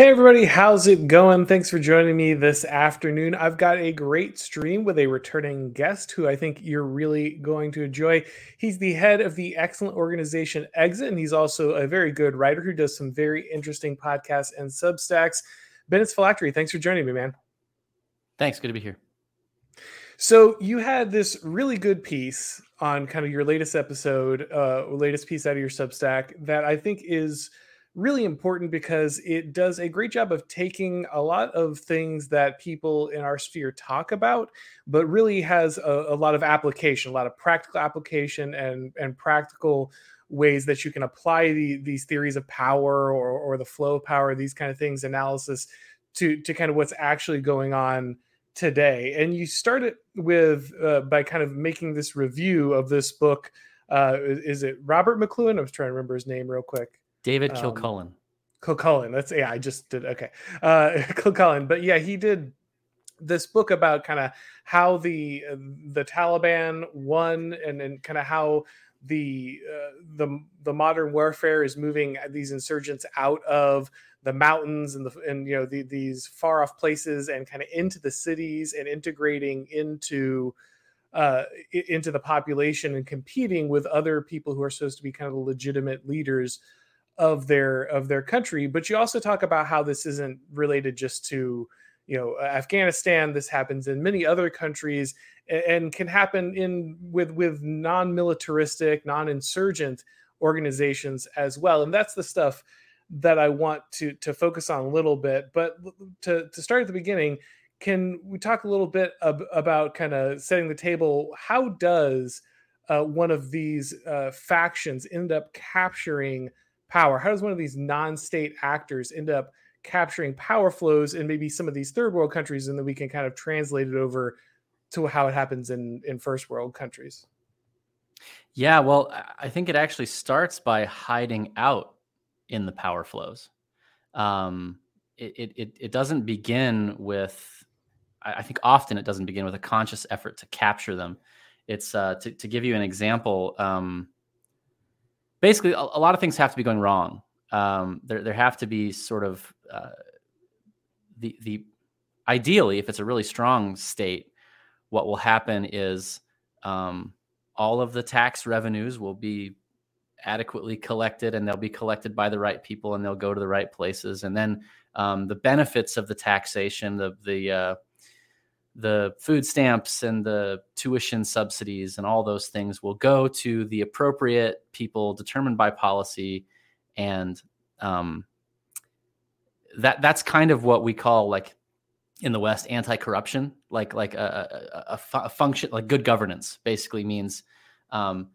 Hey everybody, how's it going? Thanks for joining me this afternoon. I've got a great stream with a returning guest who I think you're really going to enjoy. He's the head of the excellent organization Exit, and he's also a very good writer who does some very interesting podcasts and substacks. Bennett's Phylactery, thanks for joining me, man. Thanks, good to be here. So you had this really good piece on kind of your latest episode, uh, latest piece out of your Substack that I think is – really important because it does a great job of taking a lot of things that people in our sphere talk about, but really has a, a, lot of application, a lot of practical application and and practical ways that you can apply the, these theories of power or, or the flow of power, these kind of things, analysis to to kind of what's actually going on today. And you started with uh, by kind of making this review of this book. Uh, is it Robert McLuhan? I was trying to remember his name real quick. David Kilcullen. Um, Kilcullen. That's yeah. I just did okay. Uh, Kilcullen, but yeah, he did this book about kind of how the uh, the Taliban won and and kind of how the uh, the the modern warfare is moving these insurgents out of the mountains and the and you know the, these far off places and kind of into the cities and integrating into uh, into the population and competing with other people who are supposed to be kind of legitimate leaders of their of their country but you also talk about how this isn't related just to you know afghanistan this happens in many other countries and can happen in with with non-militaristic non-insurgent organizations as well and that's the stuff that i want to to focus on a little bit but to to start at the beginning can we talk a little bit ab- about kind of setting the table how does uh, one of these uh, factions end up capturing power? How does one of these non-state actors end up capturing power flows in maybe some of these third world countries, and then we can kind of translate it over to how it happens in in first world countries? Yeah, well, I think it actually starts by hiding out in the power flows. Um, it, it it doesn't begin with. I think often it doesn't begin with a conscious effort to capture them. It's uh, to, to give you an example. Um, basically a, a, lot of things have to be going wrong. Um, there there have to be sort of uh, the the ideally, if it's a really strong state, what will happen is um, all of the tax revenues will be adequately collected and they'll be collected by the right people and they'll go to the right places and then um, the benefits of the taxation the the uh, the food stamps and the tuition subsidies and all those things will go to the appropriate people determined by policy and um, that that's kind of what we call like in the west anti-corruption like like a, a, a, a function like good governance basically means um,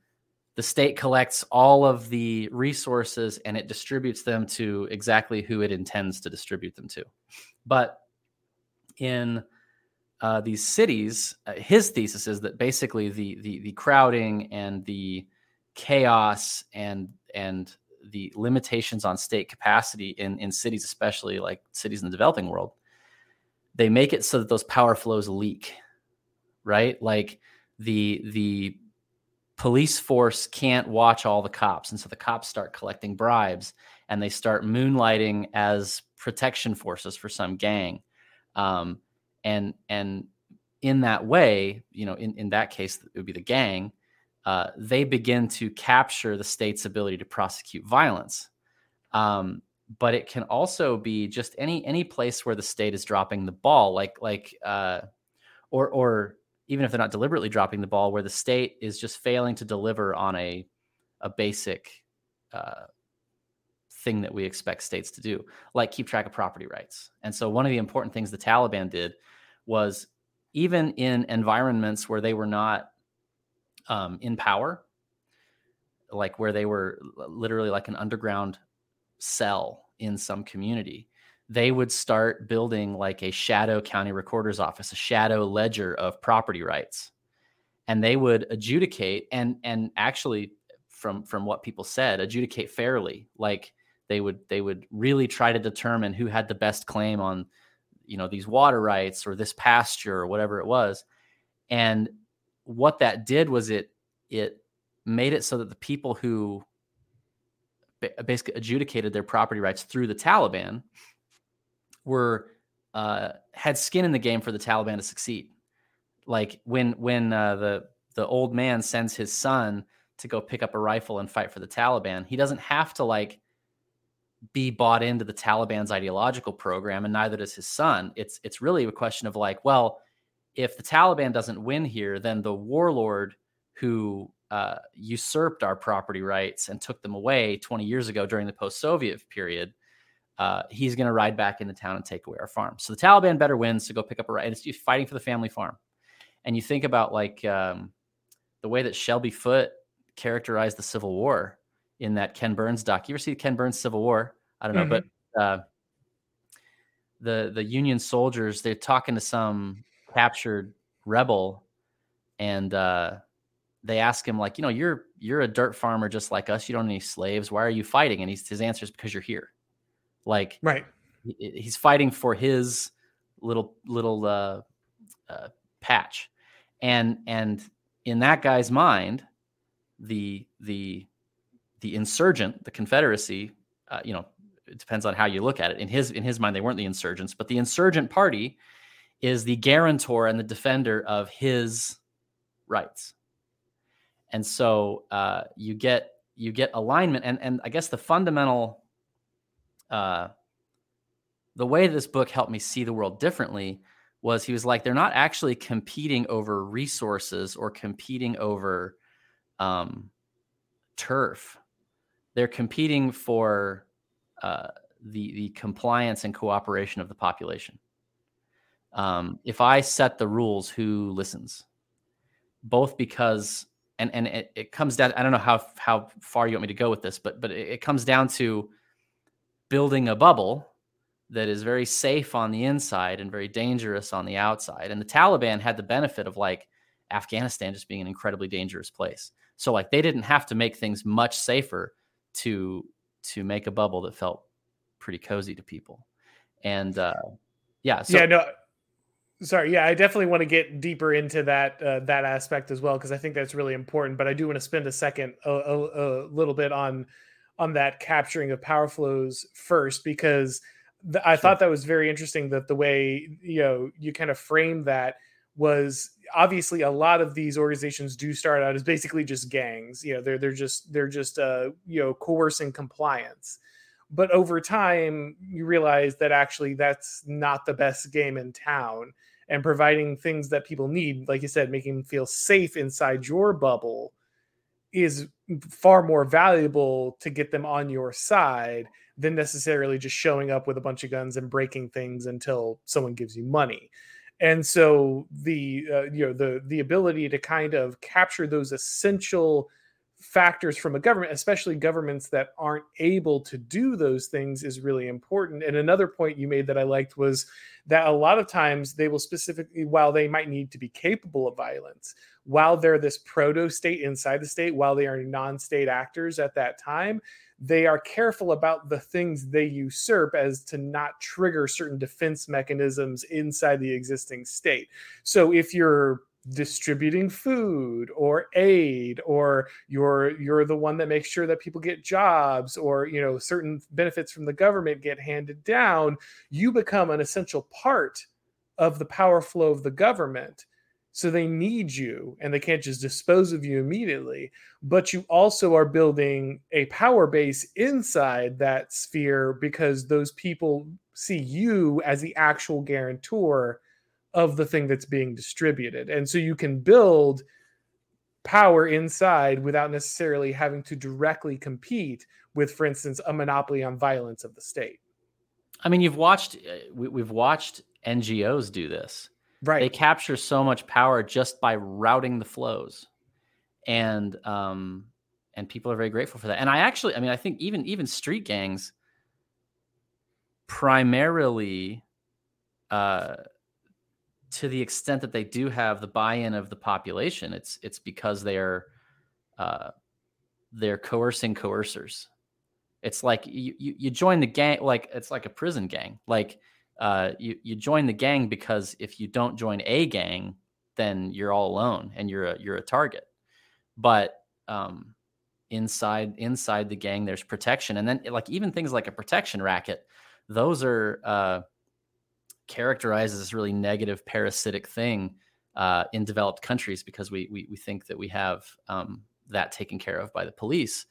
the state collects all of the resources and it distributes them to exactly who it intends to distribute them to. But in uh, these cities, uh, his thesis is that basically the, the the crowding and the chaos and and the limitations on state capacity in in cities, especially like cities in the developing world, they make it so that those power flows leak, right? Like the the police force can't watch all the cops, and so the cops start collecting bribes and they start moonlighting as protection forces for some gang. Um, and and in that way you know in, in that case it would be the gang uh, they begin to capture the state's ability to prosecute violence. Um, but it can also be just any any place where the state is dropping the ball like like uh, or or even if they're not deliberately dropping the ball where the state is just failing to deliver on a a basic uh, thing that we expect states to do like keep track of property rights. And so one of the important things the taliban did was even in environments where they were not um, in power, like where they were literally like an underground cell in some community, they would start building like a shadow county recorder's office, a shadow ledger of property rights. And they would adjudicate and and actually from from what people said, adjudicate fairly. Like they would they would really try to determine who had the best claim on you know these water rights or this pasture or whatever it was and what that did was it it made it so that the people who basically adjudicated their property rights through the Taliban were uh, had skin in the game for the Taliban to succeed. Like when when uh, the the old man sends his son to go pick up a rifle and fight for the Taliban, he doesn't have to like be bought into the Taliban's ideological program, and neither does his son. It's it's really a question of like, well, if the Taliban doesn't win here, then the warlord who uh, usurped our property rights and took them away 20 years ago during the post-Soviet period, uh, he's going to ride back into town and take away our farm. So the Taliban better wins to go pick up a right. And it's fighting for the family farm. And you think about like um, the way that Shelby Foote characterized the Civil War in that Ken Burns doc. You ever see Ken Burns Civil War? I don't know, mm-hmm. but uh, the the Union soldiers they're talking to some captured rebel, and uh, they ask him like, you know, you're you're a dirt farmer just like us. You don't have any slaves. Why are you fighting? And he's, his answer is because you're here. Like, right? He, he's fighting for his little little uh, uh, patch, and and in that guy's mind, the the the insurgent, the Confederacy, uh, you know, it depends on how you look at it. In his in his mind, they weren't the insurgents, but the insurgent party is the guarantor and the defender of his rights. And so uh, you get you get alignment, and and I guess the fundamental, uh, the way this book helped me see the world differently was he was like they're not actually competing over resources or competing over um, turf. They're competing for uh, the the compliance and cooperation of the population. Um, if I set the rules, who listens? Both because and and it, it, comes down. I don't know how how far you want me to go with this, but but it, it comes down to building a bubble that is very safe on the inside and very dangerous on the outside. And the Taliban had the benefit of like Afghanistan just being an incredibly dangerous place. So like they didn't have to make things much safer to to make a bubble that felt pretty cozy to people. And uh, yeah, so, yeah, no, sorry, yeah, I definitely want to get deeper into that uh, that aspect as well because I think that's really important. But I do want to spend a second, a, a, a little bit on on that capturing of power flows first because th- I sure. thought that was very interesting that the way you know you kind of frame that was obviously a lot of these organizations do start out as basically just gangs. You know they're they're just they're just uh you know coercing compliance. But over time you realize that actually that's not the best game in town and providing things that people need like you said making them feel safe inside your bubble is far more valuable to get them on your side than necessarily just showing up with a bunch of guns and breaking things until someone gives you money and so the uh, you know the the ability to kind of capture those essential factors from a government especially governments that aren't able to do those things is really important and another point you made that i liked was that a lot of times they will specifically while they might need to be capable of violence while they're this proto state inside the state while they are non-state actors at that time they are careful about the things they usurp as to not trigger certain defense mechanisms inside the existing state. So if you're distributing food or aid or you're you're the one that makes sure that people get jobs or you know certain benefits from the government get handed down you become an essential part of the power flow of the government so they need you and they can't just dispose of you immediately. But you also are building a power base inside that sphere because those people see you as the actual guarantor of the thing that's being distributed. And so you can build power inside without necessarily having to directly compete with, for instance, a monopoly on violence of the state. I mean, you've watched, uh, we've watched NGOs do this Right. They capture so much power just by routing the flows. And um and people are very grateful for that. And I actually I mean I think even even street gangs primarily uh to the extent that they do have the buy-in of the population, it's it's because they are uh, they're coercing coercers. It's like you, you you join the gang like it's like a prison gang. Like uh, you you join the gang because if you don't join a gang, then you're all alone and you're a you're a target. But um, inside inside the gang, there's protection, and then like even things like a protection racket, those are uh, characterized as this really negative parasitic thing uh, in developed countries because we, we, we think that we have um, that taken care of by the police.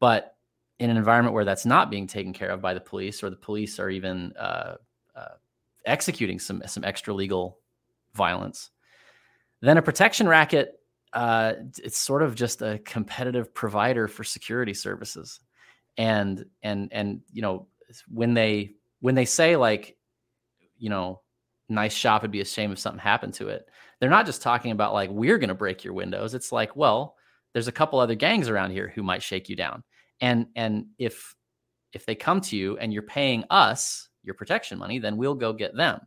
But in an environment where that's not being taken care of by the police, or the police are even uh, uh, executing some some extra legal violence, then a protection racket uh, it's sort of just a competitive provider for security services, and and and you know when they when they say like you know nice shop It'd be a shame if something happened to it. They're not just talking about like we're going to break your windows. It's like well there's a couple other gangs around here who might shake you down. And and if if they come to you and you're paying us your protection money then we'll go get them.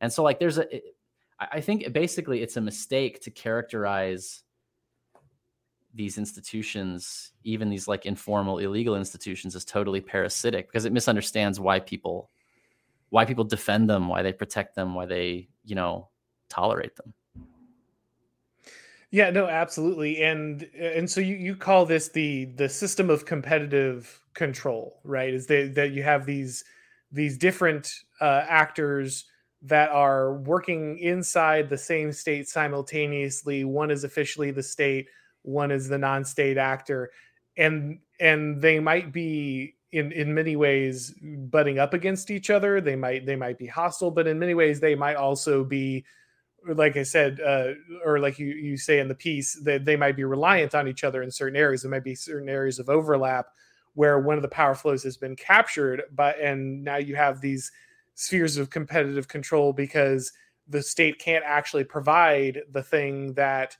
And so like there's a i think basically it's a mistake to characterize these institutions even these like informal illegal institutions as totally parasitic because it misunderstands why people why people defend them why they protect them why they you know tolerate them yeah, no, absolutely. And and so you, you call this the the system of competitive control, right? Is that that you have these these different uh, actors that are working inside the same state simultaneously. One is officially the state, one is the non-state actor, and and they might be in in many ways butting up against each other. They might they might be hostile, but in many ways they might also be like I said, uh, or like you you say in the piece, that they might be reliant on each other in certain areas. There might be certain areas of overlap where one of the power flows has been captured, but and now you have these spheres of competitive control because the state can't actually provide the thing that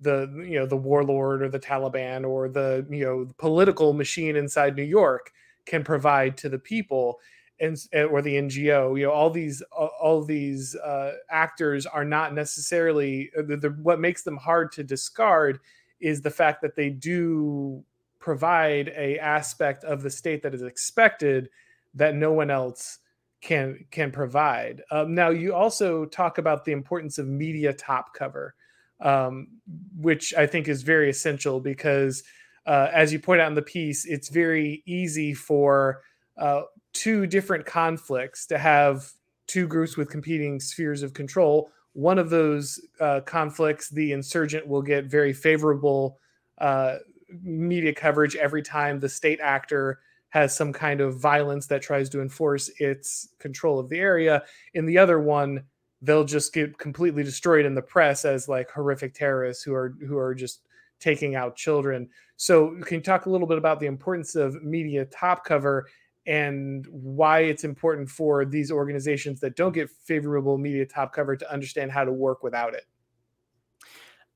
the you know the warlord or the Taliban or the you know the political machine inside New York can provide to the people and or the NGO, you know, all these all these uh, actors are not necessarily uh, the, the, what makes them hard to discard is the fact that they do provide a aspect of the state that is expected that no one else can can provide. Um, now, you also talk about the importance of media top cover, um, which I think is very essential because, uh, as you point out in the piece, it's very easy for uh, two different conflicts to have two groups with competing spheres of control. One of those uh, conflicts, the insurgent will get very favorable uh, media coverage every time the state actor has some kind of violence that tries to enforce its control of the area. In the other one, they'll just get completely destroyed in the press as like horrific terrorists who are who are just taking out children. So, can you talk a little bit about the importance of media top cover and why it's important for these organizations that don't get favorable media top cover to understand how to work without it.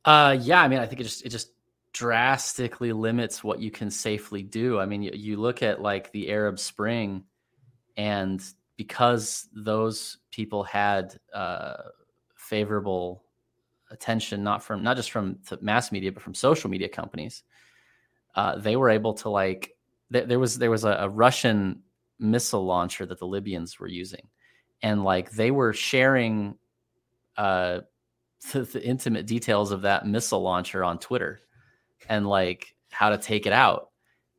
Uh, yeah, I mean, I think it just it just drastically limits what you can safely do. I mean, you, you look at like the Arab Spring, and because those people had uh, favorable attention, not from not just from mass media, but from social media companies, uh, they were able to like there was there was a, a Russian missile launcher that the Libyans were using, and like they were sharing uh, the, the intimate details of that missile launcher on Twitter, and like how to take it out.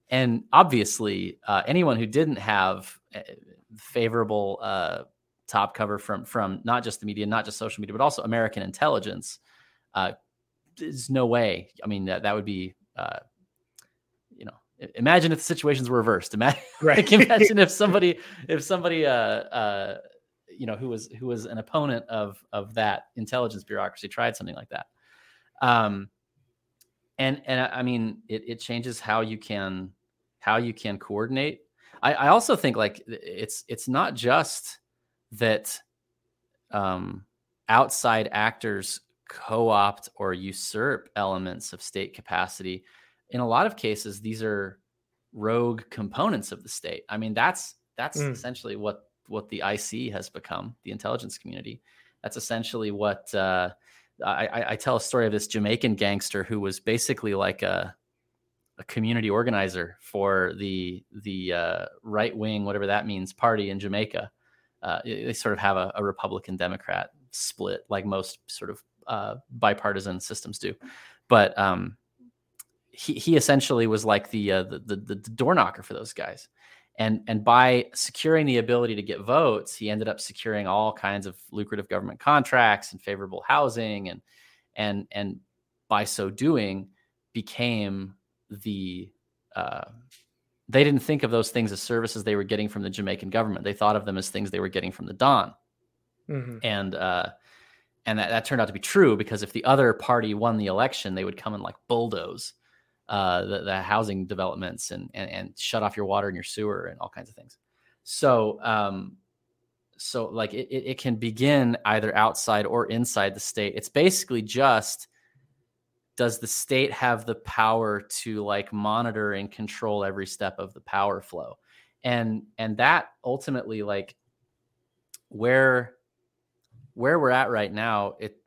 And obviously, uh, anyone who didn't have uh, favorable uh, top cover from from not just the media, not just social media, but also American intelligence, uh, there's no way. I mean, that, that would be uh, you know, imagine if the situations were reversed. Imagine, right. imagine if somebody, if somebody, uh, uh, you know, who was who was an opponent of of that intelligence bureaucracy tried something like that. Um, and and I mean, it it changes how you can how you can coordinate. I, I also think like it's it's not just that um, outside actors co-opt or usurp elements of state capacity. In a lot of cases these are rogue components of the state. I mean that's that's mm. essentially what what the ic has become the intelligence community. That's essentially what uh, I, I, tell a story of this jamaican gangster who was basically like a, a community organizer for the the uh, right wing whatever that means party in jamaica uh, they sort of have a, a, republican democrat split like most sort of uh, bipartisan systems do. But um, he he essentially was like the, uh, the, the the door knocker for those guys, and and by securing the ability to get votes he ended up securing all kinds of lucrative government contracts and favorable housing and and and by so doing became the uh, they didn't think of those things as services they were getting from the Jamaican government. They thought of them as things they were getting from the Don. Mm-hmm. And uh, and that, that turned out to be true because if the other party won the election, they would come and like bulldoze uh, the, the housing developments and, and, and shut off your water and your sewer and all kinds of things. So um, so like it, it can begin either outside or inside the state. It's basically just does the state have the power to like monitor and control every step of the power flow? And and that ultimately like where where we're at right now it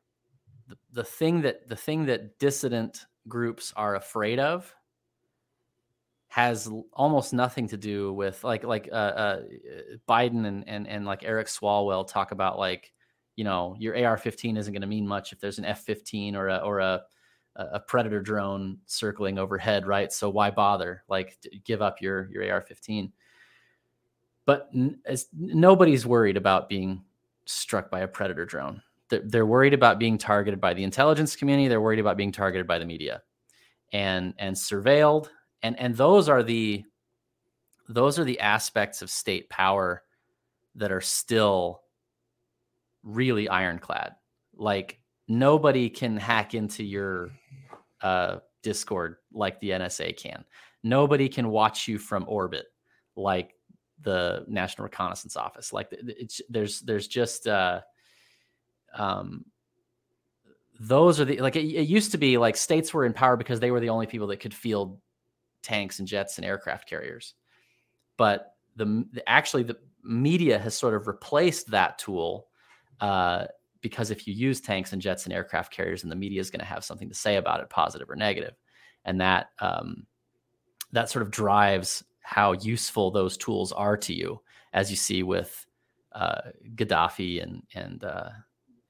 the, the thing that the thing that dissident groups are afraid of has almost nothing to do with like like uh, uh, Biden and and and like Eric Swalwell talk about like you know your AR-15 isn't going to mean much if there's an F-15 or a or a a predator drone circling overhead, right? So why bother? Like give up your your AR-15. But n- nobody's worried about being struck by a predator drone. They're, they're worried about being targeted by the intelligence community. They're worried about being targeted by the media, and and surveilled. And and those are the those are the aspects of state power that are still really ironclad. Like nobody can hack into your uh, Discord like the NSA can. Nobody can watch you from orbit like the National Reconnaissance Office. Like there's there's just uh, um, those are the like it, it, used to be like states were in power because they were the only people that could field tanks and jets and aircraft carriers. But the, the actually the media has sort of replaced that tool uh, because if you use tanks and jets and aircraft carriers, and the media is going to have something to say about it, positive or negative, and that um, that sort of drives how useful those tools are to you, as you see with uh, Gaddafi and and uh,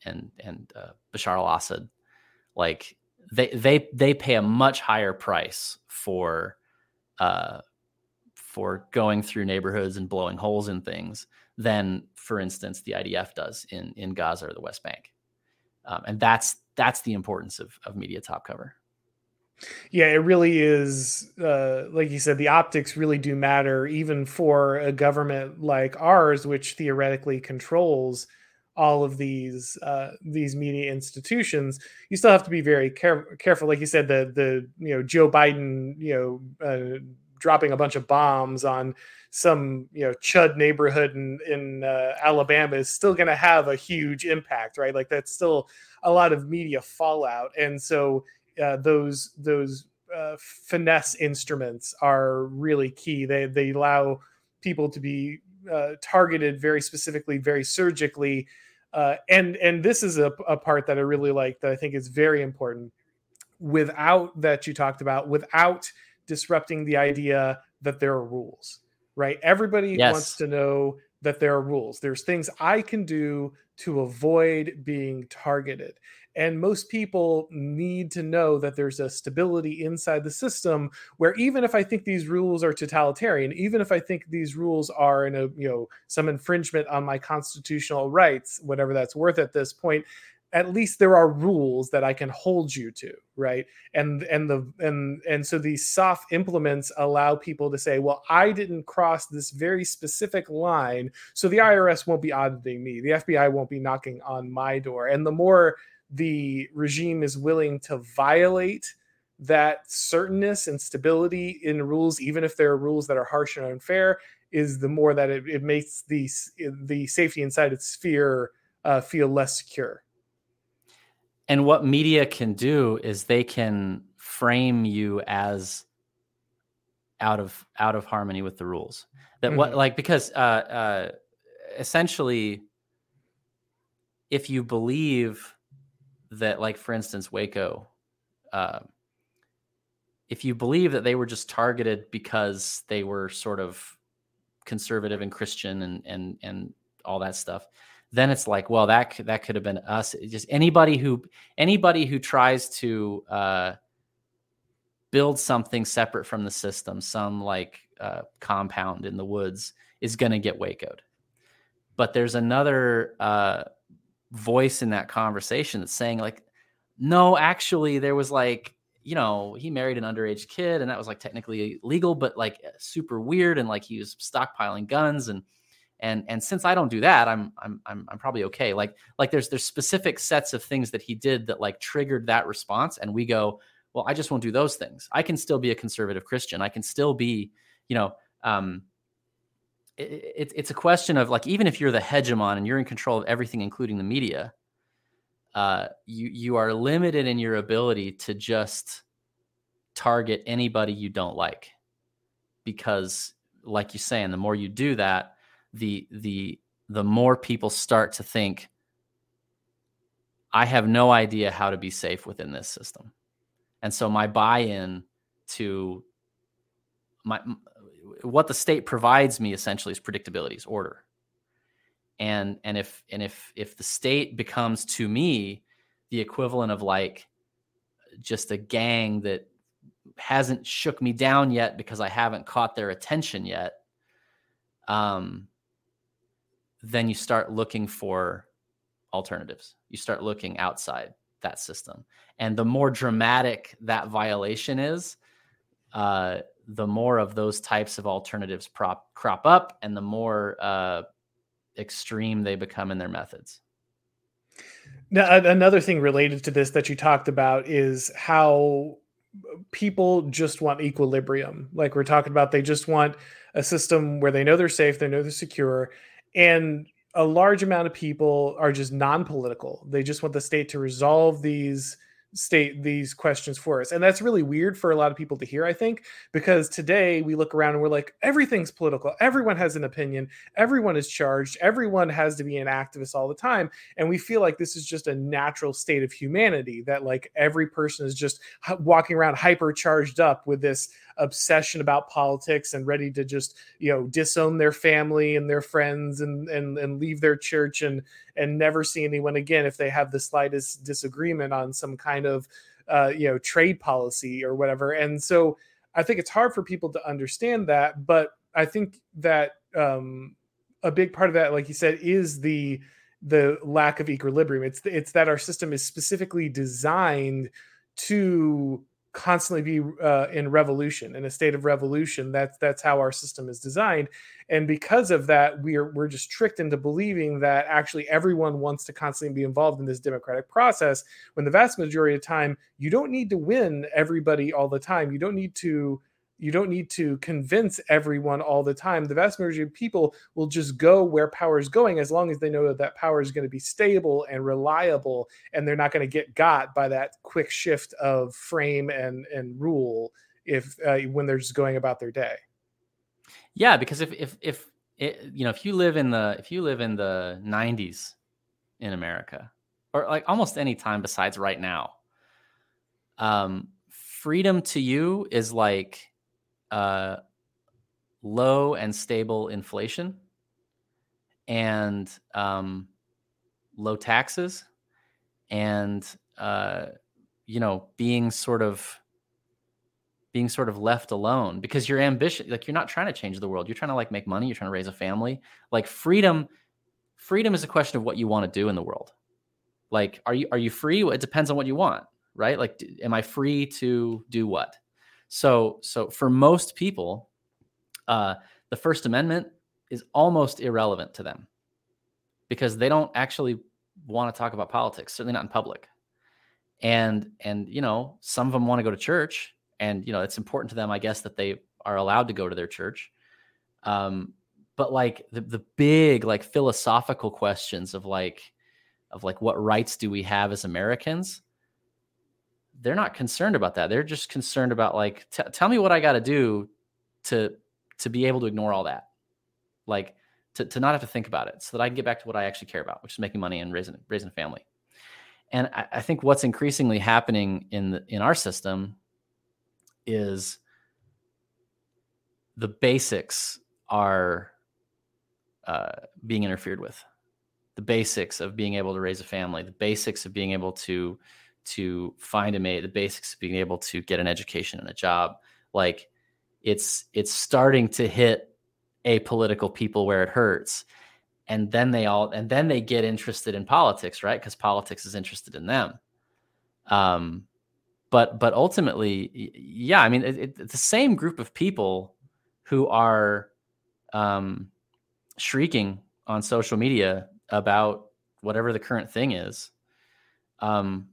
and and uh, Bashar al-Assad. Like they they they pay a much higher price for uh, for going through neighborhoods and blowing holes in things than, for instance, the IDF does in in Gaza or the West Bank. Um, and that's that's the importance of of media top cover. Yeah, it really is. Uh, like you said, the optics really do matter, even for a government like ours, which theoretically controls all of these uh, these media institutions. You still have to be very care- careful. Like you said, the the you know Joe Biden you know uh, dropping a bunch of bombs on some you know chud neighborhood in in uh, Alabama is still going to have a huge impact, right? Like that's still a lot of media fallout, and so uh, those those uh, finesse instruments are really key. They they allow people to be uh, targeted very specifically, very surgically, uh, and and this is a, a part that I really like that I think is very important. Without that you talked about, without disrupting the idea that there are rules right? Everybody yes. wants to know that there are rules. There's things I can do to avoid being targeted. And most people need to know that there's a stability inside the system where even if I think these rules are totalitarian, even if I think these rules are in a, you know, some infringement on my constitutional rights, whatever that's worth at this point, at least there are rules that I can hold you to, right? And and the and and so these soft implements allow people to say, well, I didn't cross this very specific line, so the IRS won't be auditing me, the FBI won't be knocking on my door. And the more the regime is willing to violate that certainness and stability in rules, even if there are rules that are harsh and unfair, is the more that it, it makes the the safety inside its sphere uh, feel less secure. And what media can do is they can frame you as out of out of harmony with the rules. That mm-hmm. what like because uh, uh, essentially, if you believe that, like for instance, Waco, uh, if you believe that they were just targeted because they were sort of conservative and Christian and and and all that stuff, then it's like, well, that that could have been us. just anybody who anybody who tries to uh, build something separate from the system, some like uh, compound in the woods is going to get wacoed. But there's another uh, voice in that conversation that's saying like, no, actually, there was like you know, he married an underage kid and that was like technically legal, but like super weird. And like he was stockpiling guns and, and, and since I don't do that, I'm, I'm, I'm, I'm probably okay. Like, like there's, there's specific sets of things that he did that like triggered that response. And we go, well, I just won't do those things. I can still be a conservative Christian. I can still be, you know, um, it, it, it's a question of like, even if you're the hegemon and you're in control of everything, including the media, uh, you you are limited in your ability to just target anybody you don't like because like you saying the more you do that the the the more people start to think i have no idea how to be safe within this system. And so my buy-in to my what the state provides me essentially is predictability is order. And and if and if if the state becomes to me the equivalent of like just a gang that hasn't shook me down yet because I haven't caught their attention yet um then you start looking for alternatives you start looking outside that system and the more dramatic that violation is uh the more of those types of alternatives prop crop up and the more uh extreme they become in their methods. Now, another thing related to this that you talked about is how people just want equilibrium. Like we're talking about, they just want a system where they know they're safe, they know they're secure, and a large amount of people are just non-political. They just want the state to resolve these state these questions for us. And that's really weird for a lot of people to hear, I think, because today we look around and we're like, everything's political. Everyone has an opinion. Everyone is charged. Everyone has to be an activist all the time. And we feel like this is just a natural state of humanity that, like, every person is just walking around hyper charged up with this obsession about politics and ready to just you know disown their family and their friends and and, and leave their church and and never see anyone again if they have the slightest disagreement on some kind of uh, you know trade policy or whatever. And so i think it's hard for people to understand that but i think that um, a big part of that like you said is the the lack of equilibrium. It's it's that our system is specifically designed to constantly be uh, in revolution in a state of revolution that's that's how our system is designed. And because of that we're we're just tricked into believing that actually everyone wants to constantly be involved in this democratic process when the vast majority of time you don't need to win everybody all the time. You don't need to you don't need to convince everyone all the time. The vast majority of people will just go where power is going as long as they know that that power is going to be stable and reliable, and they're not going to get got by that quick shift of frame and and rule if uh, when they're just going about their day. Yeah, because if if if it, you know if you live in the if you live in the 90s in America or like almost any time besides right now, um, freedom to you is like uh, low and stable inflation and um, low taxes and uh, you know being sort of being sort of left alone because you're ambitious like you're not trying to change the world. You're trying to like make money. You're trying to raise a family. Like freedom freedom is a question of what you want to do in the world. Like are you are you free? It depends on what you want right? Like am i free to do what so, so for most people, uh, the First Amendment is almost irrelevant to them because they don't actually want to talk about politics, certainly not in public. And and you know, some of them want to go to church, and you know, it's important to them, I guess, that they are allowed to go to their church. Um, but like the the big like philosophical questions of like of like what rights do we have as Americans? They're not concerned about that. They're just concerned about like, t- tell me what I got to do to to be able to ignore all that, like to to not have to think about it, so that I can get back to what I actually care about, which is making money and raising raising a family. And I, I think what's increasingly happening in the, in our system is the basics are uh, being interfered with. The basics of being able to raise a family, the basics of being able to to find a mate, the basics of being able to get an education and a job. Like it's it's starting to hit apolitical people where it hurts. And then they all and then they get interested in politics right? Because politics is interested in them. Um but but ultimately yeah i mean it, it, the same group of people who are um shrieking on social media about whatever the current thing is um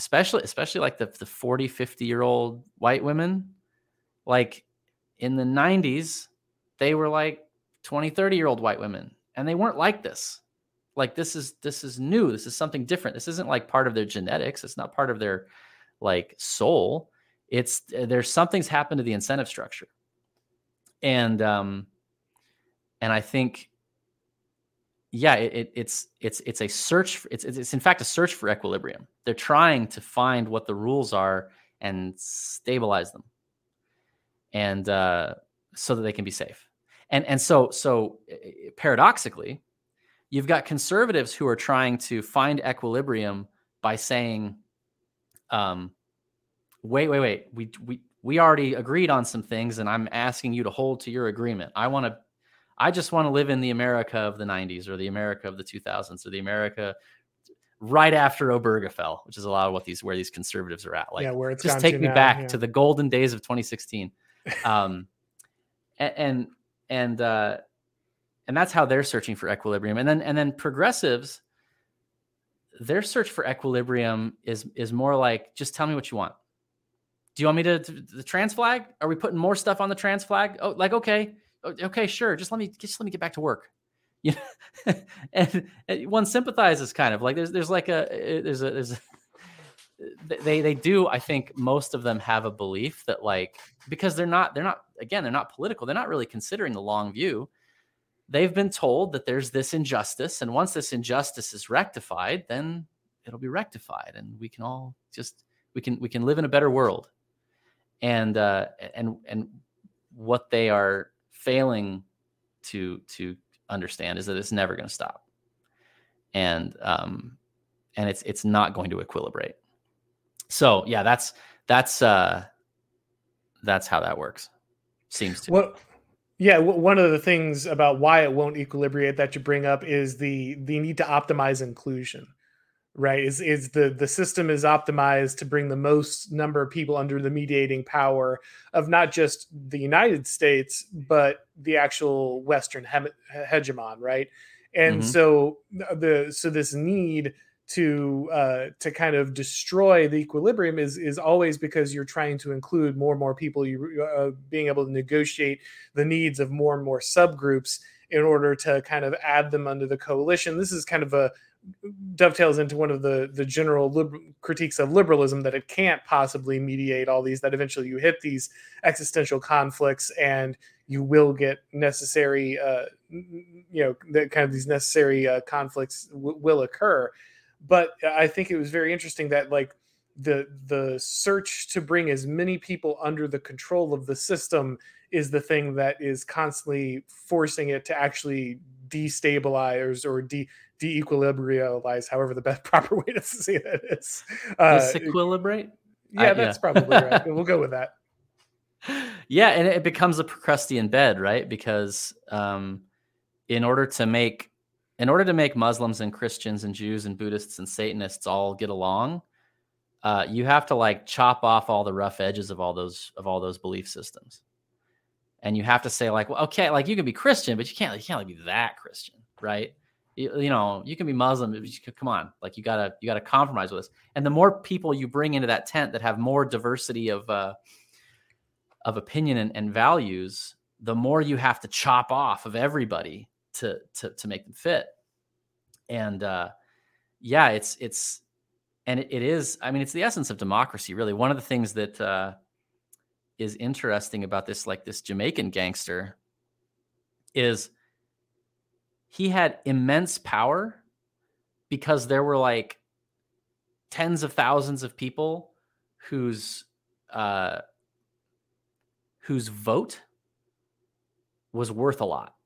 especially especially like the, the 40 50 year old white women like in the 90s they were like 20 30 year old white women and they weren't like this. Like this is this is new. This is something different. This isn't like part of their genetics. It's not part of their like soul. It's there's something's happened to the incentive structure. And um and i think yeah, it, it, it's it's it's a search. For, it's it's in fact a search for equilibrium. They're trying to find what the rules are and stabilize them, and uh, so that they can be safe. And and so so paradoxically, you've got conservatives who are trying to find equilibrium by saying, um, "Wait, wait, wait. We we we already agreed on some things, and I'm asking you to hold to your agreement. I want to I just want to live in the America of the 90s or the America of the 2000s or the America right after Obergefell, which is a lot of what these where these conservatives are at. Like, yeah, where it's just take me now, back yeah. to the golden days of 2016. Um, and and uh, and that's how they're searching for equilibrium. And then and then progressives, their search for equilibrium is is more like just tell me what you want. Do you want me to, to the trans flag? Are we putting more stuff on the trans flag? Oh, like okay okay, sure, just let me just let me get back to work. You know, and, and one sympathizes kind of like there's there's like a eh, there's a there's a, they they do I think most of them have a belief that like because they're not they're not again they're not political they're not really considering the long view. They've been told that there's this injustice and once this injustice is rectified then it'll be rectified and we can all just we can we can live in a better world. And uh and and what they are failing to to understand is that it's never going to stop. And um and it's it's not going to equilibrate. So yeah that's that's uh that's how that works seems to well yeah one of the things about why it won't equilibrate that you bring up is the the need to optimize inclusion right? Is is the the system is optimized to bring the most number of people under the mediating power of not just the united states but the actual western he- hegemon right? And mm-hmm. so the so this need to uh, to kind of destroy the equilibrium is is always because you're trying to include more and more people you uh, being able to negotiate the needs of more and more subgroups in order to kind of add them under the coalition. This is kind of a dovetails into one of the the general lib- critiques of liberalism that it can't possibly mediate all these that eventually you hit these existential conflicts and you will get necessary uh, you know that kind of these necessary uh, conflicts w- will occur. But i think it was very interesting that like the the search to bring as many people under the control of the system is the thing that is constantly forcing it to actually destabilize or de de-equilibrialize, however the best proper way to say that is. Uh, Disequilibrate? Yeah, that's yeah. probably right. we'll go with that. Yeah, and it becomes a Procrustean bed, right? Because um, in order to make in order to make Muslims and Christians and Jews and Buddhists and Satanists all get along, uh, you have to like chop off all the rough edges of all those of all those belief systems, and you have to say like, well, okay, like you can be Christian, but you can't you can't be that Christian, right? you, you know you can be muslim you, come on like you gotta you gotta compromise with us and the more people you bring into that tent that have more diversity of uh of opinion and, and values the more you have to chop off of everybody to to to make them fit. And uh yeah it's it's and it, it is i mean it's the essence of democracy really. One of the things that uh is interesting about this like this jamaican gangster is he had immense power because there were like tens of thousands of people whose uh, whose vote was worth a lot.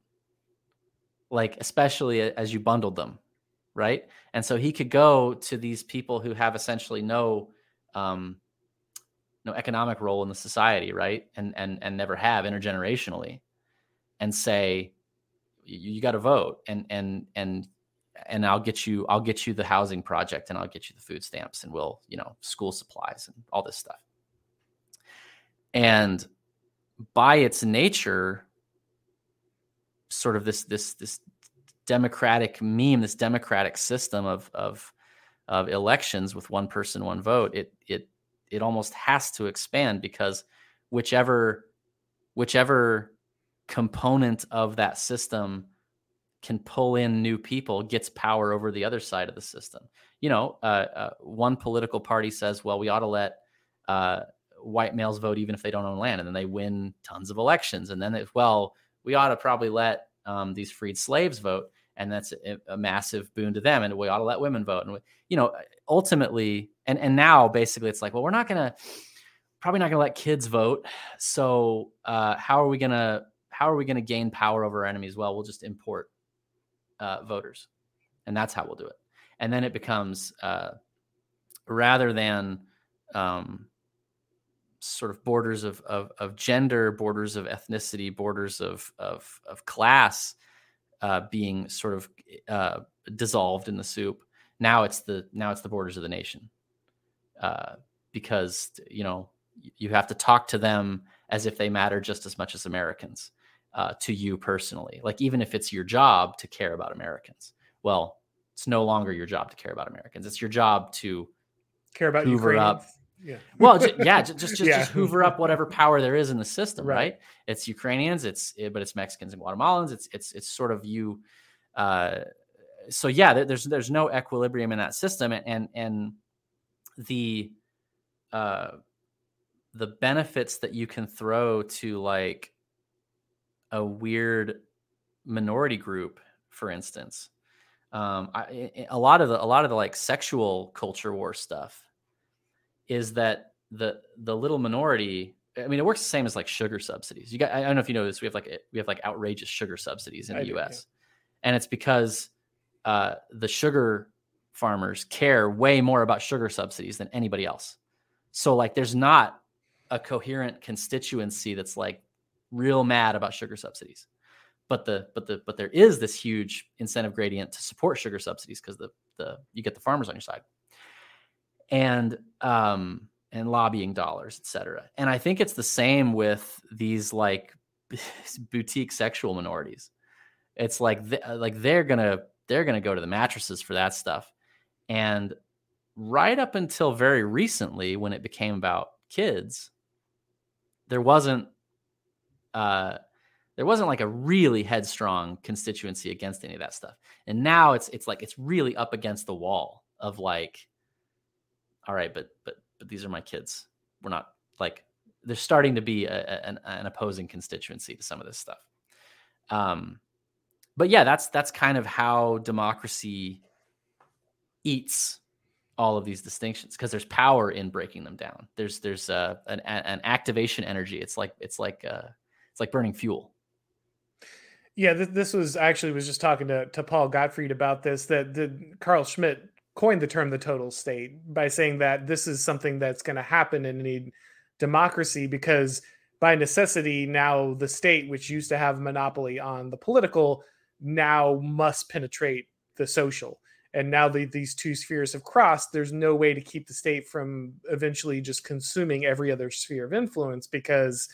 Like especially as you bundled them right? And so he could go to these people who have essentially no um, no economic role in the society, right? And and and never have intergenerationally, and say, you, you got to vote, and and and and I'll get you I'll get you the housing project, and I'll get you the food stamps, and we'll you know school supplies and all this stuff. And by its nature, sort of this this this democratic meme, this democratic system of of of elections with one person, one vote, it it it almost has to expand because whichever whichever component of that system can pull in new people gets power over the other side of the system. You know, uh, uh, one political party says, "Well, we ought to let uh, white males vote even if they don't own land," and then they win tons of elections. And then, it's, well, we ought to probably let um, these freed slaves vote, and that's a, a, massive boon to them. And we ought to let women vote. And we, you know, ultimately, and and now basically, it's like, well, we're not to probably not to let kids vote. So uh, how are we to how are we to gain power over our enemies? Well, we'll just import uh, voters, and that's how we'll do it. And then it becomes uh, rather than um, sort of borders of, of, of gender, borders of ethnicity, borders of of, of class uh, being sort of uh, dissolved in the soup. Now it's the now it's the borders of the nation, uh, because you know you have to talk to them as if they matter just as much as Americans uh, to you personally. Like even if it's your job to care about Americans, well, it's no longer your job to care about Americans. It's your job to care about hoover Ukrainians. up yeah. well, just, yeah, just just just, yeah. just, hoover up whatever power there is in the system, right? right? It's Ukrainians, it's eh, but it's Mexicans and Guatemalans. It's it's it's sort of you. Uh, so yeah, there's there's no equilibrium in that system, and and, and the uh, the benefits that you can throw to like a weird minority group, for instance. Um, I, a lot of the a lot of the like sexual culture war stuff is that the the little minority I mean, it works the same as like sugar subsidies. You got, I don't know if you know this. We have like, we have like outrageous sugar subsidies in I the do, US. Yeah. And it's because uh, the sugar farmers care way more about sugar subsidies than anybody else. So, like, there's not a coherent constituency that's like real mad about sugar subsidies. But the, but the, but there is this huge incentive gradient to support sugar subsidies because the, the, you get the farmers on your side and um and lobbying dollars, et cetera. And I think it's the same with these like boutique sexual minorities. It's like th- like they're gonna they're gonna go to the mattresses for that stuff. And right up until very recently, when it became about kids, there wasn't uh there wasn't like a really headstrong constituency against any of that stuff. And now it's it's like it's really up against the wall of like all right, but but but these are my kids. We're not like there's starting to be a, an, an, opposing constituency to some of this stuff. Um, but yeah, that's that's kind of how democracy eats all of these distinctions because there's power in breaking them down. There's there's uh, an, an activation energy. It's like it's like uh, it's like burning fuel. Yeah, this, was actually was just talking to to Paul Gottfried about this. That the Carl Schmitt coined the term the total state by saying that this is something that's going to happen in any democracy because by necessity now the state which used to have monopoly on the political now must penetrate the social. And now the, these two spheres have crossed there's no way to keep the state from eventually just consuming every other sphere of influence because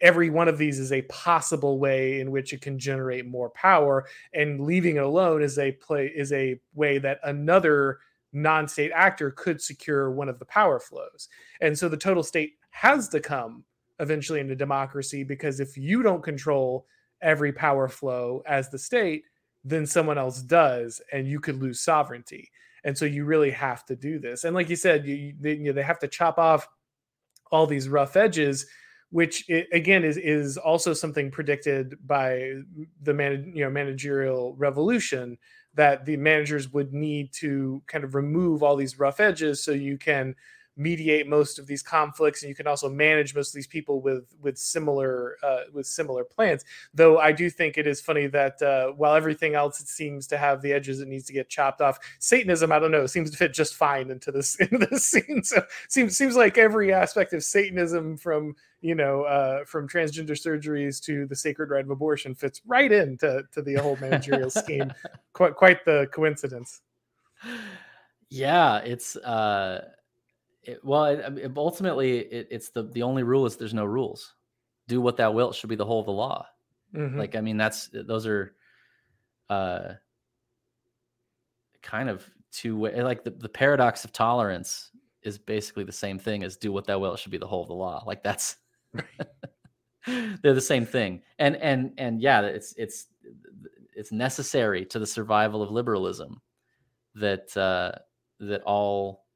every one of these is a possible way in which it can generate more power. And leaving it alone is a play is a way that another non-state actor could secure one of the power flows. And so the total state has to come eventually into democracy because if you don't control every power flow as the state then someone else does and you could lose sovereignty. And so you really have to do this. And like you said you, they, you know, they have to chop off all these rough edges which it, again is is also something predicted by the man, you know managerial revolution that the managers would need to kind of remove all these rough edges so you can mediate most of these conflicts and you can also manage most of these people with with similar uh, with similar plans. Though i do think it is funny that uh, while everything else it seems to have the edges it needs to get chopped off. Satanism i don't know seems to fit just fine into this into this scene. So seems seems like every aspect of satanism from you know uh, from transgender surgeries to the sacred right of abortion fits right into to the whole managerial scheme. Quite quite the coincidence. Yeah it's uh it, well, it, ultimately, it, it's the the only rule is there's no rules. Do what thou wilt should be the whole of the law. Mm-hmm. Like, I mean, that's those are uh kind of two way like the, the paradox of tolerance is basically the same thing as do what thou wilt should be the whole of the law. Like that's they're the same thing. And and and yeah, it's it's it's necessary to the survival of liberalism that uh that all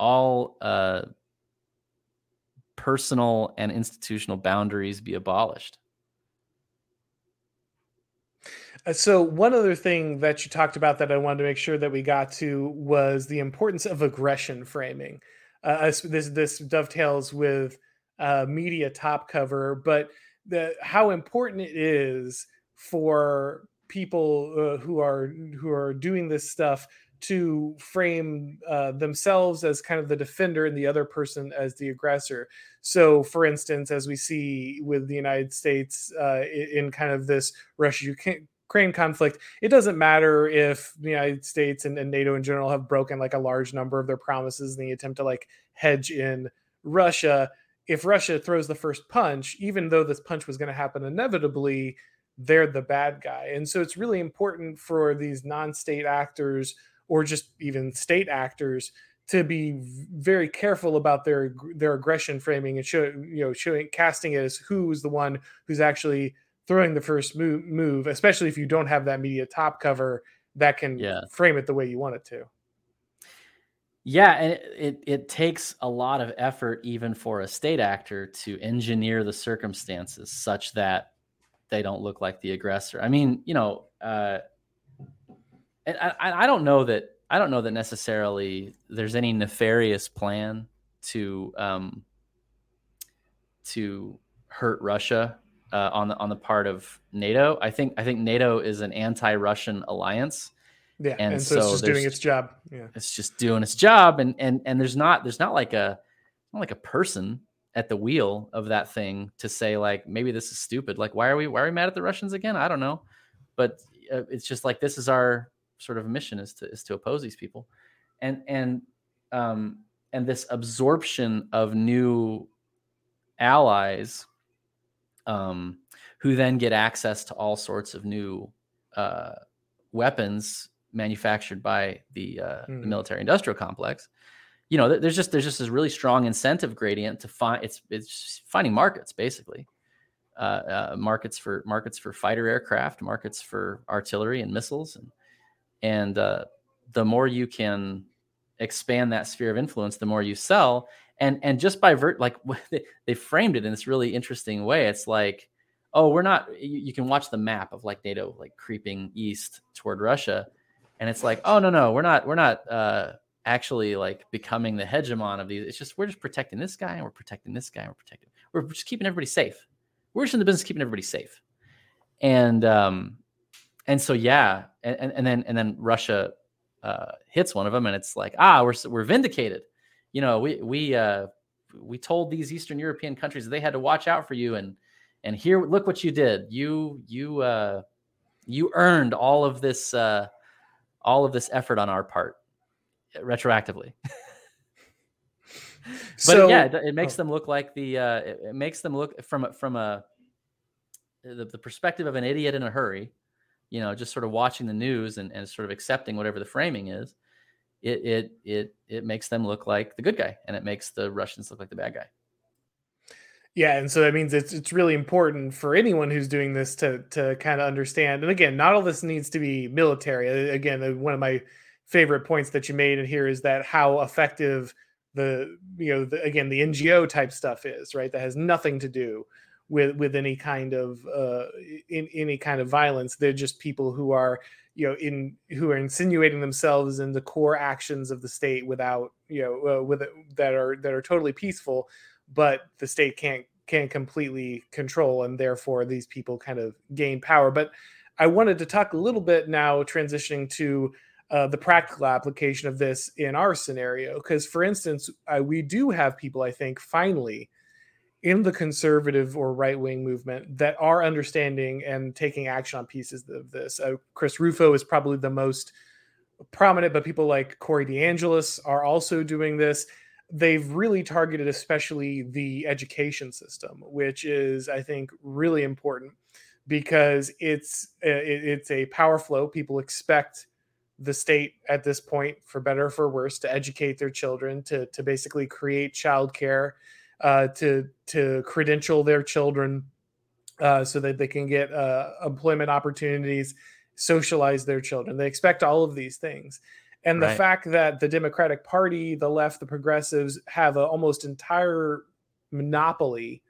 all uh, personal and institutional boundaries be abolished. Uh, so one other thing that you talked about that I wanted to make sure that we got to was the importance of aggression framing. Uh, this this dovetails with uh, media top cover, but the how important it is for people uh, who are who are doing this stuff to frame uh, themselves as kind of the defender and the other person as the aggressor. So, for instance, as we see with the United States uh, in kind of this Russia Ukraine conflict, it doesn't matter if the United States and, and, NATO in general have broken like a large number of their promises in the attempt to like hedge in Russia. If Russia throws the first punch, even though this punch was going to happen inevitably, they're the bad guy. And so it's really important for these non state actors or just even state actors to be very careful about their their aggression framing and show you know showing casting it as who's the one who's actually throwing the first move, move especially if you don't have that media top cover that can yeah. frame it the way you want it to yeah and it, it, it takes a lot of effort even for a state actor to engineer the circumstances such that they don't look like the aggressor i mean you know uh, and I, I don't know that I don't know that necessarily there's any nefarious plan to um, to hurt Russia uh, on the on the part of NATO. I think I think NATO is an anti-Russian alliance. Yeah, and, and so, so, it's just doing its job. Yeah, it's just doing its job, and and and there's not there's not like a not like a person at the wheel of that thing to say like maybe this is stupid. Like why are we why are we mad at the Russians again? I don't know, but uh, it's just like this is our sort of mission is to is to oppose these people, and and um, and this absorption of new allies, um, who then get access to all sorts of new uh, weapons manufactured by the, uh, mm. the hmm. military industrial complex you know there's just there's just this really strong incentive gradient to find it's it's finding markets basically uh, uh, markets for markets for fighter aircraft markets for artillery and missiles and and uh, the more you can expand that sphere of influence the more you sell. And and just by vert like they framed it in this really interesting way. It's like oh we're not you, you, can watch the map of like nato like creeping east toward russia. And it's like oh no no we're not we're not uh actually like becoming the hegemon of these. It's just we're just protecting this guy and we're protecting this guy and we're protecting we're just keeping everybody safe. We're just in the business keeping everybody safe. And um and so yeah, and, and then and then Russia uh, hits one of them, and it's like ah, we're we're vindicated. You know, we we uh, we told these Eastern European countries they had to watch out for you, and and here look what you did. You you uh, you earned all of this uh, all of this effort on our part retroactively. but so, yeah, it, it makes oh. them look like the uh, it, it, makes them look from from a the, the perspective of an idiot in a hurry you know, just sort of watching the news and, and sort of accepting whatever the framing is, it it it it makes them look like the good guy, and it makes the Russians look like the bad guy. Yeah, and so that means it's it's really important for anyone who's doing this to to kind of understand. And again, not all this needs to be military. Again, one of my favorite points that you made in here is that how effective the you know the, again the NGO type stuff is right that has nothing to do with with any kind of uh, in any kind of violence. They're just people who are you know in who are insinuating themselves in the core actions of the state without you know uh, with that are that are totally peaceful, but the state can't can't completely control, and therefore these people kind of gain power. But I wanted to talk a little bit now, transitioning to uh, the practical application of this in our scenario. Because, for instance, we do have people, I think, finally in the conservative or right wing movement that are understanding and taking action on pieces of this. Uh, Chris Rufo is probably the most prominent, but people like Corey DeAngelis are also doing this. They've really targeted, especially the education system, which is, I think, really important because it's it's a power flow. People expect the state at this point, for better or for worse, to educate their children, to to basically create childcare uh, to to credential their children uh, so that they can get uh, employment opportunities, socialize their children. They expect all of these things. And right. the fact that the Democratic Party, the left, the progressives have an almost entire monopoly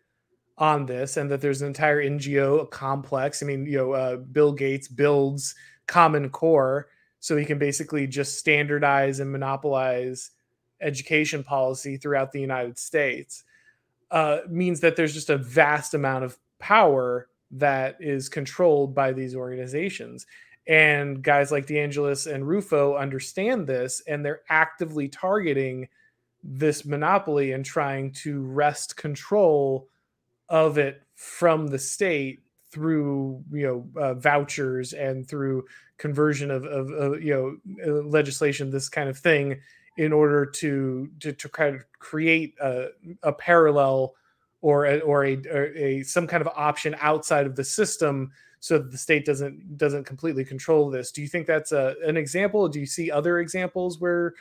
on this, and that there's an entire NGO complex. I mean, you know, uh, Bill Gates builds Common Core so he can basically just standardize and monopolize education policy throughout the United States uh, means that there's just a vast amount of power that is controlled by these organizations. And guys like DeAngelis and Rufo understand this, and they're actively targeting this monopoly and trying to wrest control of it from the state through you know uh, vouchers and through conversion of, of, of you know uh, legislation this kind of thing in order to to, to kind of create a, a parallel or a, or a, or a some kind of option outside of the system so that the state doesn't doesn't completely control this. Do you think that's a, an example? Do you see other examples where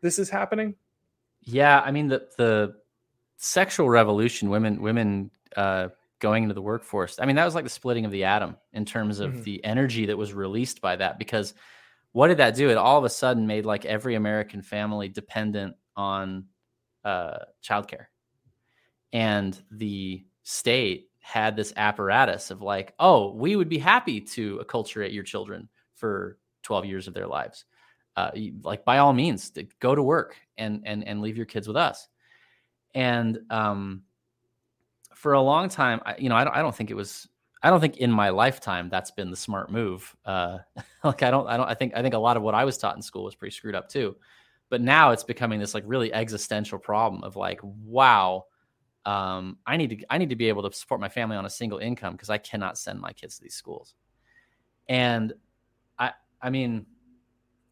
this is happening? Yeah i mean the the sexual revolution women women uh, going into the workforce i mean that was like the splitting of the atom in terms of mm-hmm. the energy that was released by that because what did that do? It all of a sudden made like every American family dependent on uh, childcare, and the state had this apparatus of like, oh, we would be happy to acculturate your children for 12 years of their lives. Uh, like by all means, go to work and and and leave your kids with us. And um, for a long time, I, you know, I don't, I don't think it was I don't think in my lifetime that's been the smart move. Uh, like I don't, I don't, I think, I think a lot of what I was taught in school was pretty screwed up too. But now it's becoming this like really existential problem of like, wow, um, I need to, I need to be able to support my family on a single income because I cannot send my kids to these schools. And I, I mean,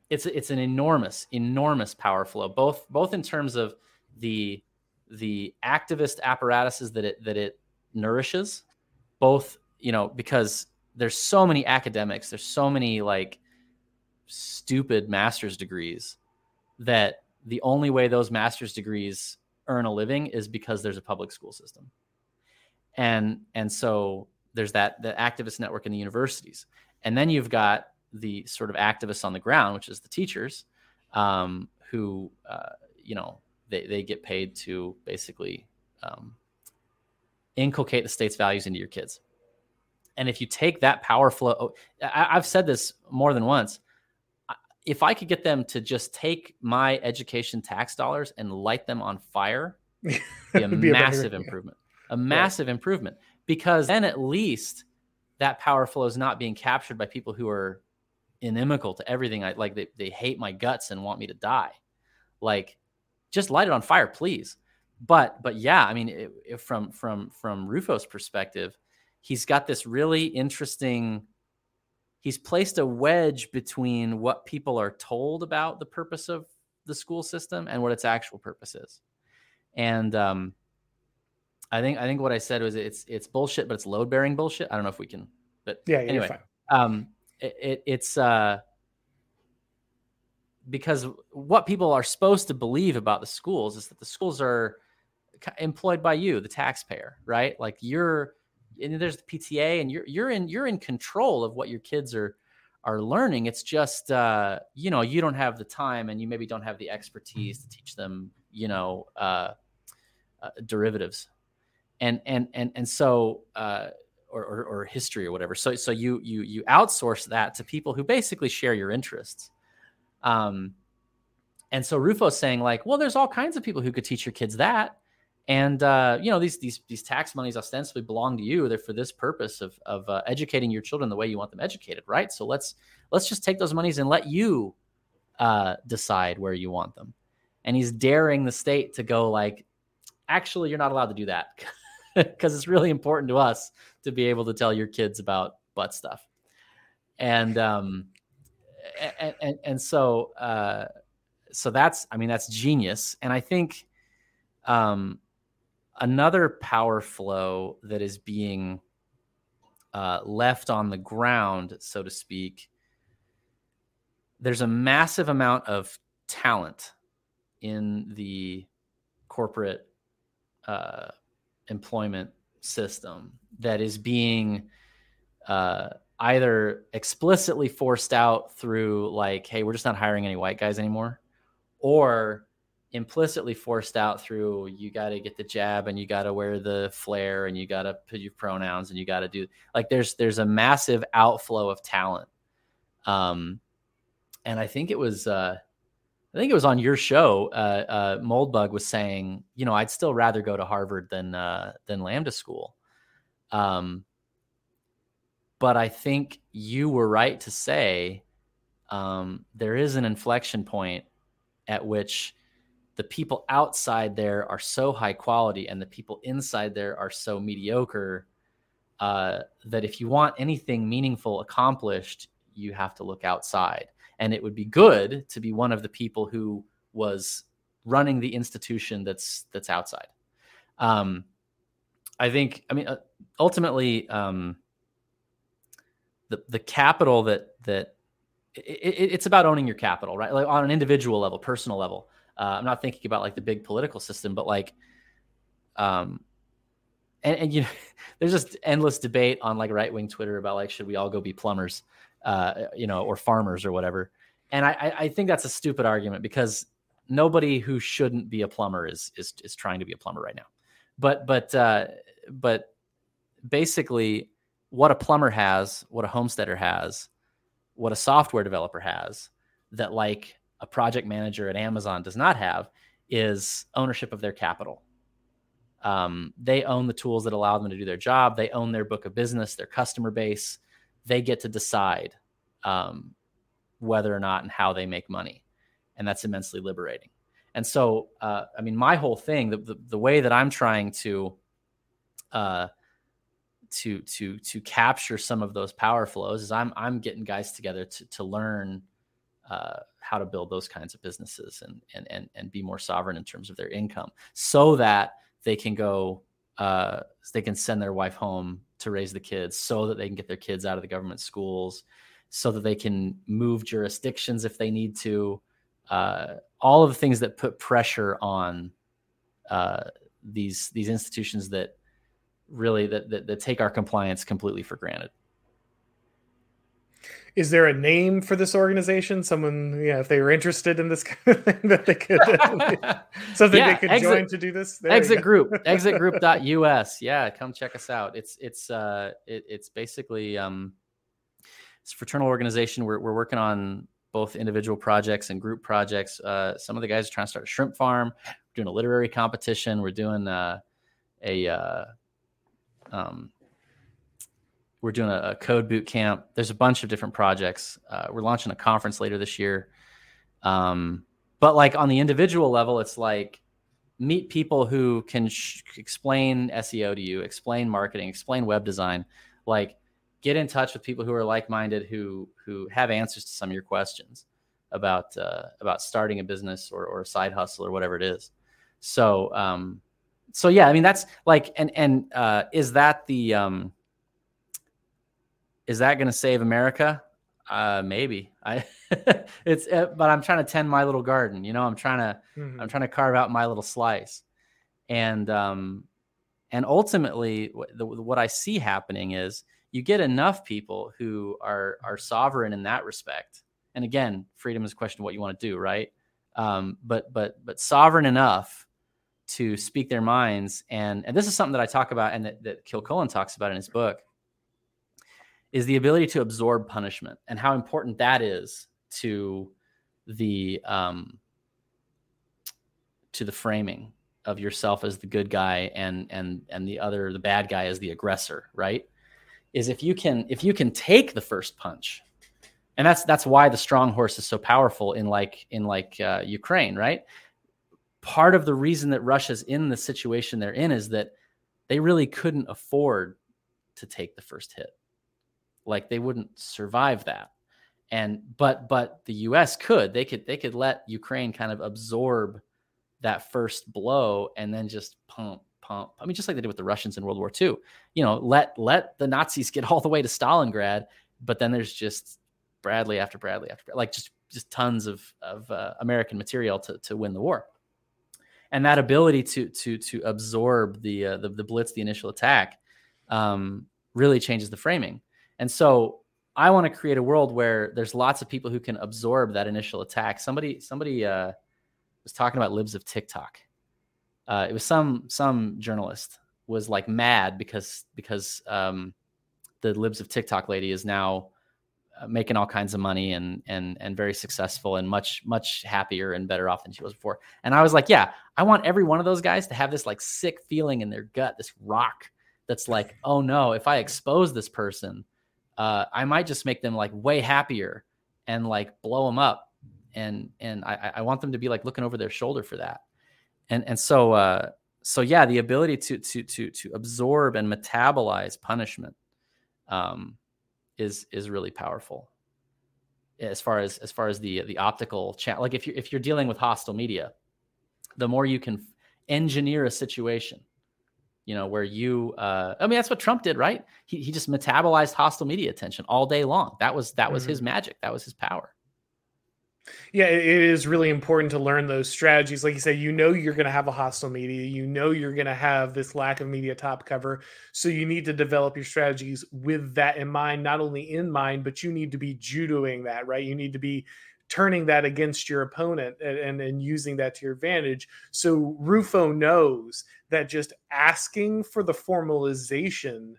it's it's an enormous, enormous power flow, both both in terms of the the activist apparatuses that it that it nourishes, both you know, because there's so many academics, there's so many like stupid master's degrees that the only way those master's degrees earn a living is because there's a public school system. And and so there's that the activist network in the universities. And then you've got the sort of activists on the ground, which is the teachers, um, who uh, you know they, they get paid to basically um, inculcate the state's values into your kids. And if you take that power flow, oh, I, have said this more than once. If I could get them to just take my education tax dollars and light them on fire, be a be massive a improvement. A massive yeah. improvement because then at least that power flow is not being captured by people who are inimical to everything. I like they, they hate my guts and want me to die. Like, just light it on fire, please. But but yeah, I mean, it, it, from from from Rufo's perspective, he's got this really interesting he's placed a wedge between what people are told about the purpose of the school system and what its actual purpose is. And um, i think i think what i said was it's it's bullshit but it's load bearing bullshit. I don't know if we can but yeah, yeah anyway um it, it, it's uh because what people are supposed to believe about the schools is that the schools are employed by you the taxpayer right? Like you're and there's the PTA, and you're you're in you're in control of what your kids are are learning. It's just uh, you know you don't have the time, and you maybe don't have the expertise to teach them you know uh, uh, derivatives, and and and and so uh, or, or, or history or whatever. So so you you you outsource that to people who basically share your interests. Um, and so Rufo's saying like, well, there's all kinds of people who could teach your kids that, and uh, you know these these these tax monies ostensibly belong to you. They're for this purpose of of uh, educating your children the way you want them educated, right? So let's let's just take those monies and let you uh, decide where you want them. And he's daring the state to go like, actually, you're not allowed to do that because it's really important to us to be able to tell your kids about butt stuff. And um, and and, and so uh, so that's I mean that's genius. And I think um, another power flow that is being uh, left on the ground, so to speak. There's a massive amount of talent in the corporate uh, employment system that is being uh, either explicitly forced out through like, hey, we're just not hiring any white guys anymore, or implicitly forced out through you got to get the jab and you got to wear the flare and you got to put your pronouns and you got to do like there's there's a massive outflow of talent um and i think it was uh I think it was on your show. Uh, uh, Moldbug was saying, you know, I'd still rather go to Harvard than uh, than Lambda School. Um, but I think you were right to say um, there is an inflection point at which the people outside there are so high quality and the people inside there are so mediocre uh, that if you want anything meaningful accomplished, you have to look outside and it would be good to be one of the people who was running the institution that's that's outside. Um, I think. I mean, uh, ultimately, um, the the capital that that it, it, it's about owning your capital, right? Like on an individual level, personal level. Uh, I'm not thinking about like the big political system, but like, um, and, and you know, there's just endless debate on like right wing Twitter about like should we all go be plumbers? uh, you know, or farmers or whatever. And I, I think that's a stupid argument because nobody who shouldn't be a plumber is is is trying to be a plumber right now. But but uh, but basically, what a plumber has, what a homesteader has, what a software developer has, that like a project manager at Amazon does not have, is ownership of their capital. Um, they own the tools that allow them to do their job. They own their book of business, their customer base they get to decide um, whether or not and how they make money. And that's immensely liberating. And so, uh, I mean, my whole thing, the, the, the, way that I'm trying to, uh, to, to, to capture some of those power flows is I'm, I'm getting guys together to, to learn, uh, how to build those kinds of businesses and, and, and, and be more sovereign in terms of their income so that they can go, uh, they can send their wife home to raise the kids so that they can get their kids out of the government schools, so that they can move jurisdictions if they need to. Uh, all of the things that put pressure on uh, these these institutions that really that, that, that take our compliance completely for granted is there a name for this organization? Someone, yeah, if they were interested in this kind of thing, that they could something yeah, they could exit, join to do this. There exit group, exitgroup.us. Yeah, come check us out. It's it's uh it, it's basically um it's a fraternal organization. We're we're working on both individual projects and group projects. Uh, some of the guys are trying to start a shrimp farm. We're doing a literary competition. We're doing uh, a uh, um, we're doing a, a, code boot camp. There's a bunch of different projects. Uh, we're launching a conference later this year. Um, but like on the individual level, it's like meet people who can sh- explain SEO to you, explain marketing, explain web design. Like get in touch with people who are like-minded, who who have answers to some of your questions about uh, about starting a business or, or a side hustle or whatever it is. So um, so yeah, I mean that's like and and uh, is that the um, is that going to save America? Uh, maybe I it's uh, but I'm trying to tend my little garden. You know, I'm trying to mm-hmm. I'm trying to carve out my little slice, and um, and ultimately, the, what I see happening is you get enough people who are are sovereign in that respect. And again, freedom is a question of what you want to do, right? Um, but but but sovereign enough to speak their minds and and this is something that i talk about and that, that kilcullen talks about in his book is the ability to absorb punishment and how important that is to the um to the framing of yourself as the good guy and and and the other the bad guy as the aggressor right? Is if you can if you can take the first punch and that's that's why the strong horse is so powerful in like in like uh, ukraine right? Part of the reason that russia's in the situation they're in is that they really couldn't afford to take the first hit like they wouldn't survive that and but but the us could they could they could let ukraine kind of absorb that first blow and then just pump, pump. I mean, just like they did with the Russians in World War II. You know, let let the Nazis get all the way to Stalingrad, but then there's just Bradley after Bradley after like just just tons of of uh, American material to to win the war. And that ability to to to absorb the uh, the, the blitz, the initial attack, um, really changes the framing. And so I want to create a world where there's lots of people who can absorb that initial attack. Somebody somebody uh, was talking about libs of TikTok. Uh, it was some some journalist was like mad because because um, the libs of TikTok lady is now uh, making all kinds of money and and and very successful and much much happier and better off than she was before. And I was like, yeah, I want every one of those guys to have this like sick feeling in their gut, this rock that's like, oh no, if I expose this person, uh, I might just make them like way happier and like blow them up and and I, I want them to be like looking over their shoulder for that. And and so uh, so yeah, the ability to to to to absorb and metabolize punishment um, is is really powerful. As far as as far as the the optical chat, like if you if you're dealing with hostile media, the more you can engineer a situation, you know, where you uh, I mean that's what Trump did, right? He he just metabolized hostile media attention all day long. That was that was mm-hmm. his magic. That was his power. Yeah, it is really important to learn those strategies. Like you say, you know you're going to have a hostile media, you know you're going to have this lack of media top cover. So you need to develop your strategies with that in mind, not only in mind, but you need to be judoing that, right? You need to be turning that against your opponent and, and, and using that to your advantage. So Rufo knows that just asking for the formalization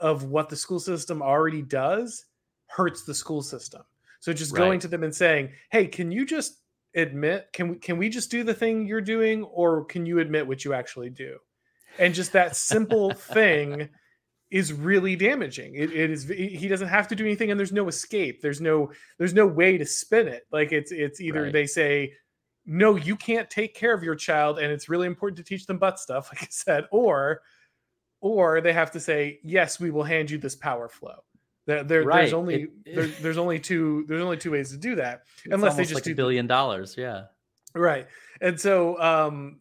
of what the school system already does hurts the school system so just right. going to them and saying, "Hey, can you just admit? Can we can we just do the thing you're doing, or can you admit what you actually do?" And just that simple thing is really damaging. It, it is. He doesn't have to do anything, and there's no escape. There's no there's no way to spin it. Like it's it's either right. they say. No, you can't take care of your child, and it's really important to teach them butt stuff, like I said, or, or they have to say, "Yes, we will hand you this power flow." There, there right. there's only it, it, there, there's only two there's only two ways to do that, unless they just like do a billion dollars. Yeah, right. And so um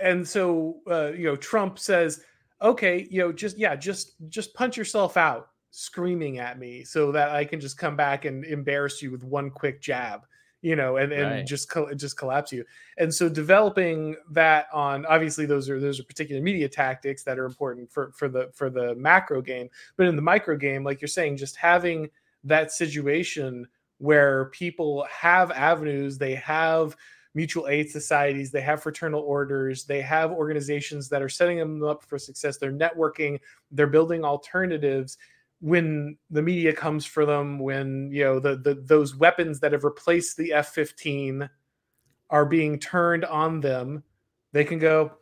and so uh, you know Trump says, okay, you know, just yeah, just just punch yourself out, screaming at me, so that I can just come back and embarrass you with one quick jab you know, and, and right. just just collapse you. And so developing that on obviously those are those are particular media tactics that are important for for the for the macro game, but in the micro game, like you're saying, just having that situation where people have avenues, they have mutual aid societies, they have fraternal orders, they have organizations that are setting them up for success. They're networking, they're building alternatives when the media comes for them, when you know the, the those weapons that have replaced the F-15 are being turned on them, they can go,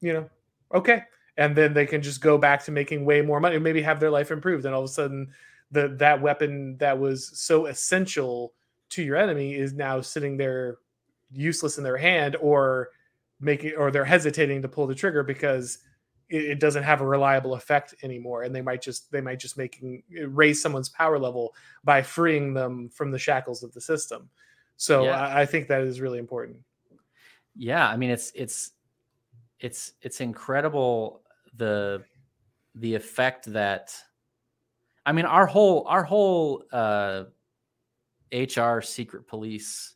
you know, okay, and then they can just go back to making way more money, and maybe have their life improved, and all of a sudden, the that weapon that was so essential to your enemy is now sitting there useless in their hand, or making or they're hesitating to pull the trigger because it, it, doesn't have a reliable effect anymore. And they might just they might just making raise someone's power level by freeing them from the shackles of the system. So yeah. I, I think that is really important. Yeah i mean it's it's it's it's incredible the the effect that i mean our whole our whole uh hr secret police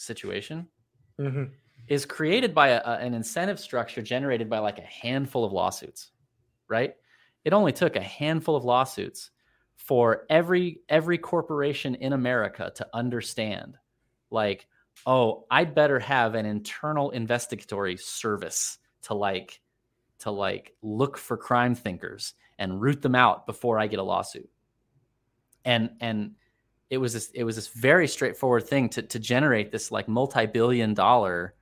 situation mm-hmm is created by a, a, an incentive structure generated by like a handful of lawsuits, right? It only took a handful of lawsuits for every every corporation in America to understand like oh, I'd better have an internal investigatory service to like to like look for crime thinkers and root them out before I get a lawsuit. And and it was this it was this very straightforward thing to to generate this like multi-billion dollar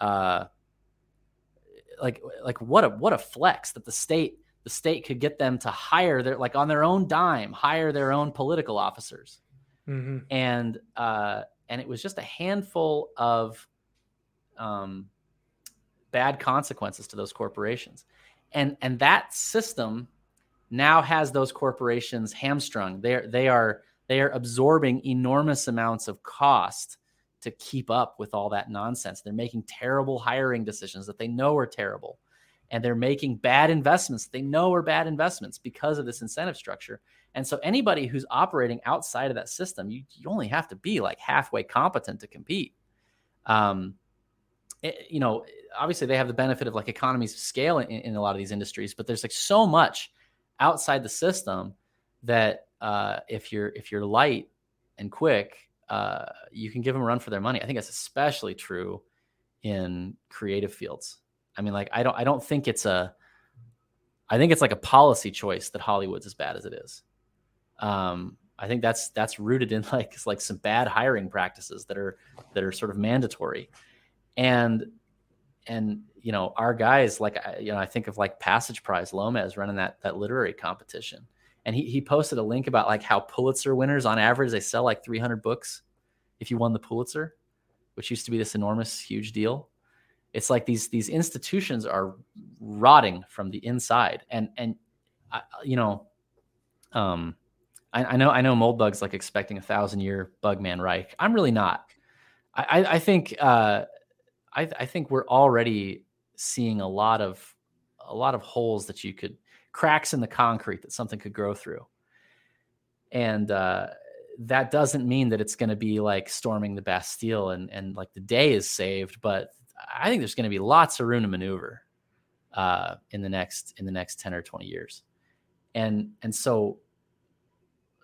uh like like what a what a flex that the state the state could get them to hire their like on their own dime hire their own political officers. Mm-hmm. and uh and it was just a handful of um bad consequences to those corporations. And and that system now has those corporations hamstrung. They're they are they are absorbing enormous amounts of cost to keep up with all that nonsense. They're making terrible hiring decisions that they know are terrible. And they're making bad investments they know are bad investments because of this incentive structure. And so anybody who's operating outside of that system, you, you only have to be like halfway competent to compete. Um, it, eh, you know, obviously they have the benefit of like economies of scale in, in a lot of these industries, but there's like so much outside the system that uh, if you're if you're light and quick, uh, you can give them a run for their money. I think that's especially true in creative fields. I mean, like I don't I don't think it's a I think it's like a policy choice that Hollywood's as bad as it is. Um, I think that's that's rooted in like like some bad hiring practices that are that are sort of mandatory, and and you know our guys like you know I think of like Passage Prize Lomez running that that literary competition and he, he posted a link about like how Pulitzer winners on average they sell like 300 books if you won the Pulitzer, which used to be this enormous huge deal. It's like these these institutions are rotting from the inside, and and I, you know, um, I, I know I know Moldbug's like expecting a thousand year Bugman Reich. I'm really not. I I think uh, I I think we're already seeing a lot of a lot of holes that you could cracks in the concrete that something could grow through. And uh, that doesn't mean that it's going to be like storming the Bastille and and like the day is saved, but I think there's going to be lots of room to maneuver uh, in the next in the next ten or twenty years, and and so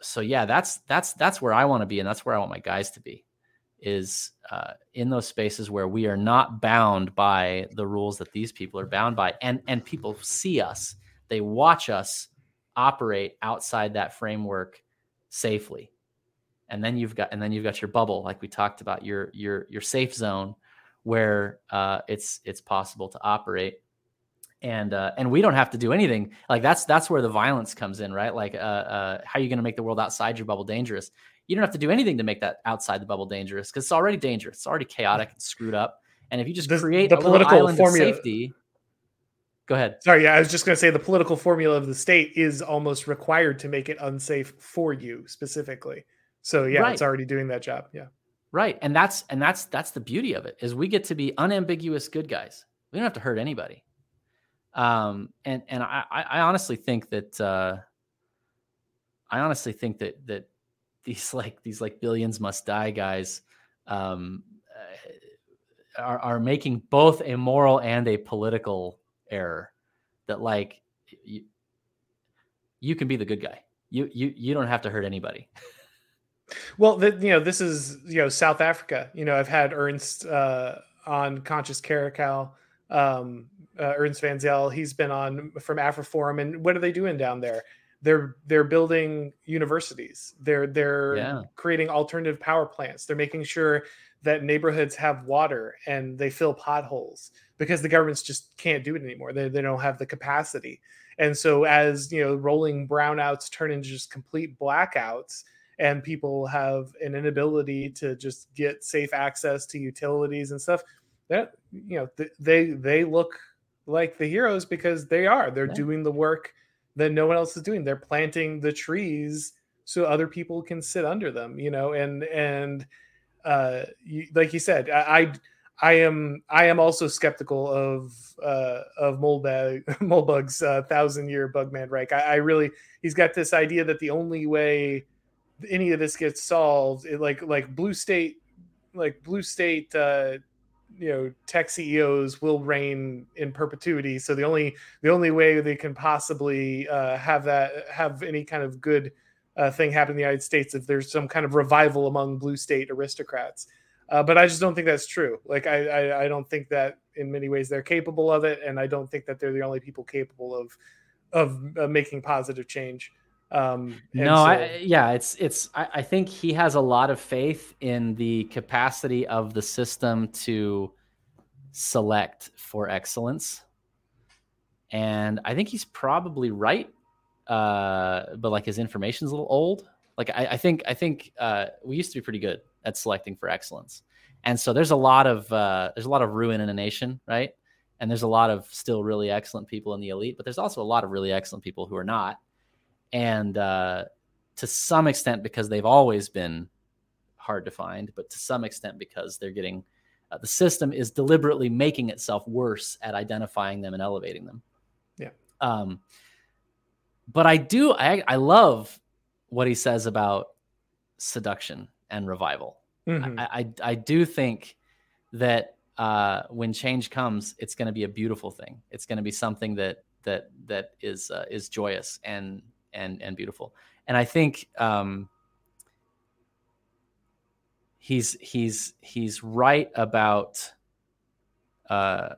so yeah, that's that's that's where I want to be, and that's where I want my guys to be, is uh, in those spaces where we are not bound by the rules that these people are bound by, and and people see us they watch us operate outside that framework safely. And then you've got and then you've got your bubble like we talked about your your your safe zone where uh, it's it's possible to operate. And uh, and we don't have to do anything. Like that's that's where the violence comes in right? Like uh, uh, how are you going to make the world outside your bubble dangerous? You don't have to do anything to make that outside the bubble dangerous because it's already dangerous. It's already chaotic. And screwed up. And if you just the, create the a political island formula, of safety Go ahead. Sorry, yeah, I was just going to say the political formula of the state is almost required to make it unsafe for you specifically. So yeah, right. it's already doing that job. Yeah. Right. And that's and that's that's the beauty of it is we get to be unambiguous good guys. We don't have to hurt anybody. Um and and I I honestly think that uh I honestly think that that these like these like billions must die guys um uh, are are making both a moral and a political error that like you, you can be the good guy. You you you don't have to hurt anybody. Well, the, you know, this is you know South Africa. You know, I've had Ernst uh, on Conscious Caracal, um, uh, Ernst van Zyl. He's been on from AfriForum, and what are they doing down there? They're they're building universities. They're they're yeah. creating alternative power plants. They're making sure that neighborhoods have water and they fill potholes because the governments just can't do it anymore. They, they don't have the capacity. And so as you know, rolling brownouts turn into just complete blackouts and people have an inability to just get safe access to utilities and stuff, that you know, th- they they look like the heroes because they are. They're yeah. doing the work that no one else is doing. They're planting the trees so other people can sit under them, you know, and and uh, you, like you said, I, I, I am I am also skeptical of uh, of Moldbug Moldbug's uh, thousand year Bugman Reich. I, I, really he's got this idea that the only way any of this gets solved, it, like like Blue State, like Blue State, uh, you know, tech CEOs will reign in perpetuity. So the only the only way they can possibly uh, have that have any kind of good uh, thing happen in the United States if there's some kind of revival among blue state aristocrats. Uh, but I just don't think that's true. Like I, I, I don't think that in many ways they're capable of it, and I don't think that they're the only people capable of of uh, making positive change. Um, no, so, I, yeah, it's it's. I, I think he has a lot of faith in the capacity of the system to select for excellence, and I think he's probably right. Uh, but like his information's a little old. Like I, I think I think uh, we used to be pretty good at selecting for excellence, and so there's a lot of uh, there's a lot of ruin in a nation, right? And there's a lot of still really excellent people in the elite, but there's also a lot of really excellent people who are not and uh, to some extent because they've always been hard to find, but to some extent because they're getting uh, the system is deliberately making itself worse at identifying them and elevating them. Yeah. Um, but I do I, I love what he says about seduction and revival. Mm-hmm. I, I, I do think that uh, when change comes, it's going to be a beautiful thing. It's going to be something that that that is uh, is joyous and and and beautiful. And I think um, he's he's he's right about uh,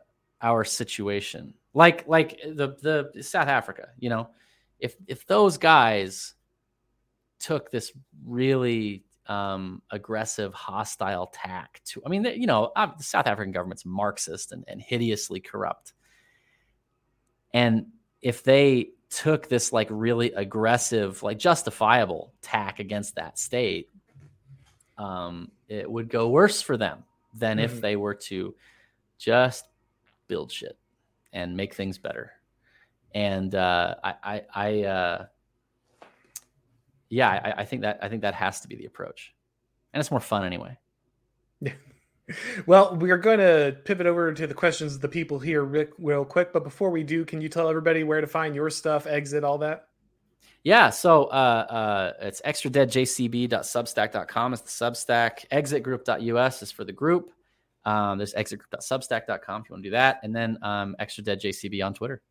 our situation. Like like the the South Africa, you know, if if those guys took this really um, aggressive, hostile tack to, I mean, you know, the South African government's Marxist and, and hideously corrupt. And if they took this like really aggressive, like justifiable tack against that state, um, it would go worse for them than mm-hmm. if they were to just build shit and make things better. And uh, I, I, I uh, yeah, I, I think that I think that has to be the approach, and it's more fun anyway. Yeah. Well, we are going to pivot over to the questions of the people here Rick, real quick. But before we do, can you tell everybody where to find your stuff, exit, all that? Yeah, so uh, uh, it's extradeadjcb.substack.com is the Substack. Exitgroup.us is for the group. Um, there's exitgroup.substack.com if you want to do that. And then um, Extra Dead JCB on Twitter.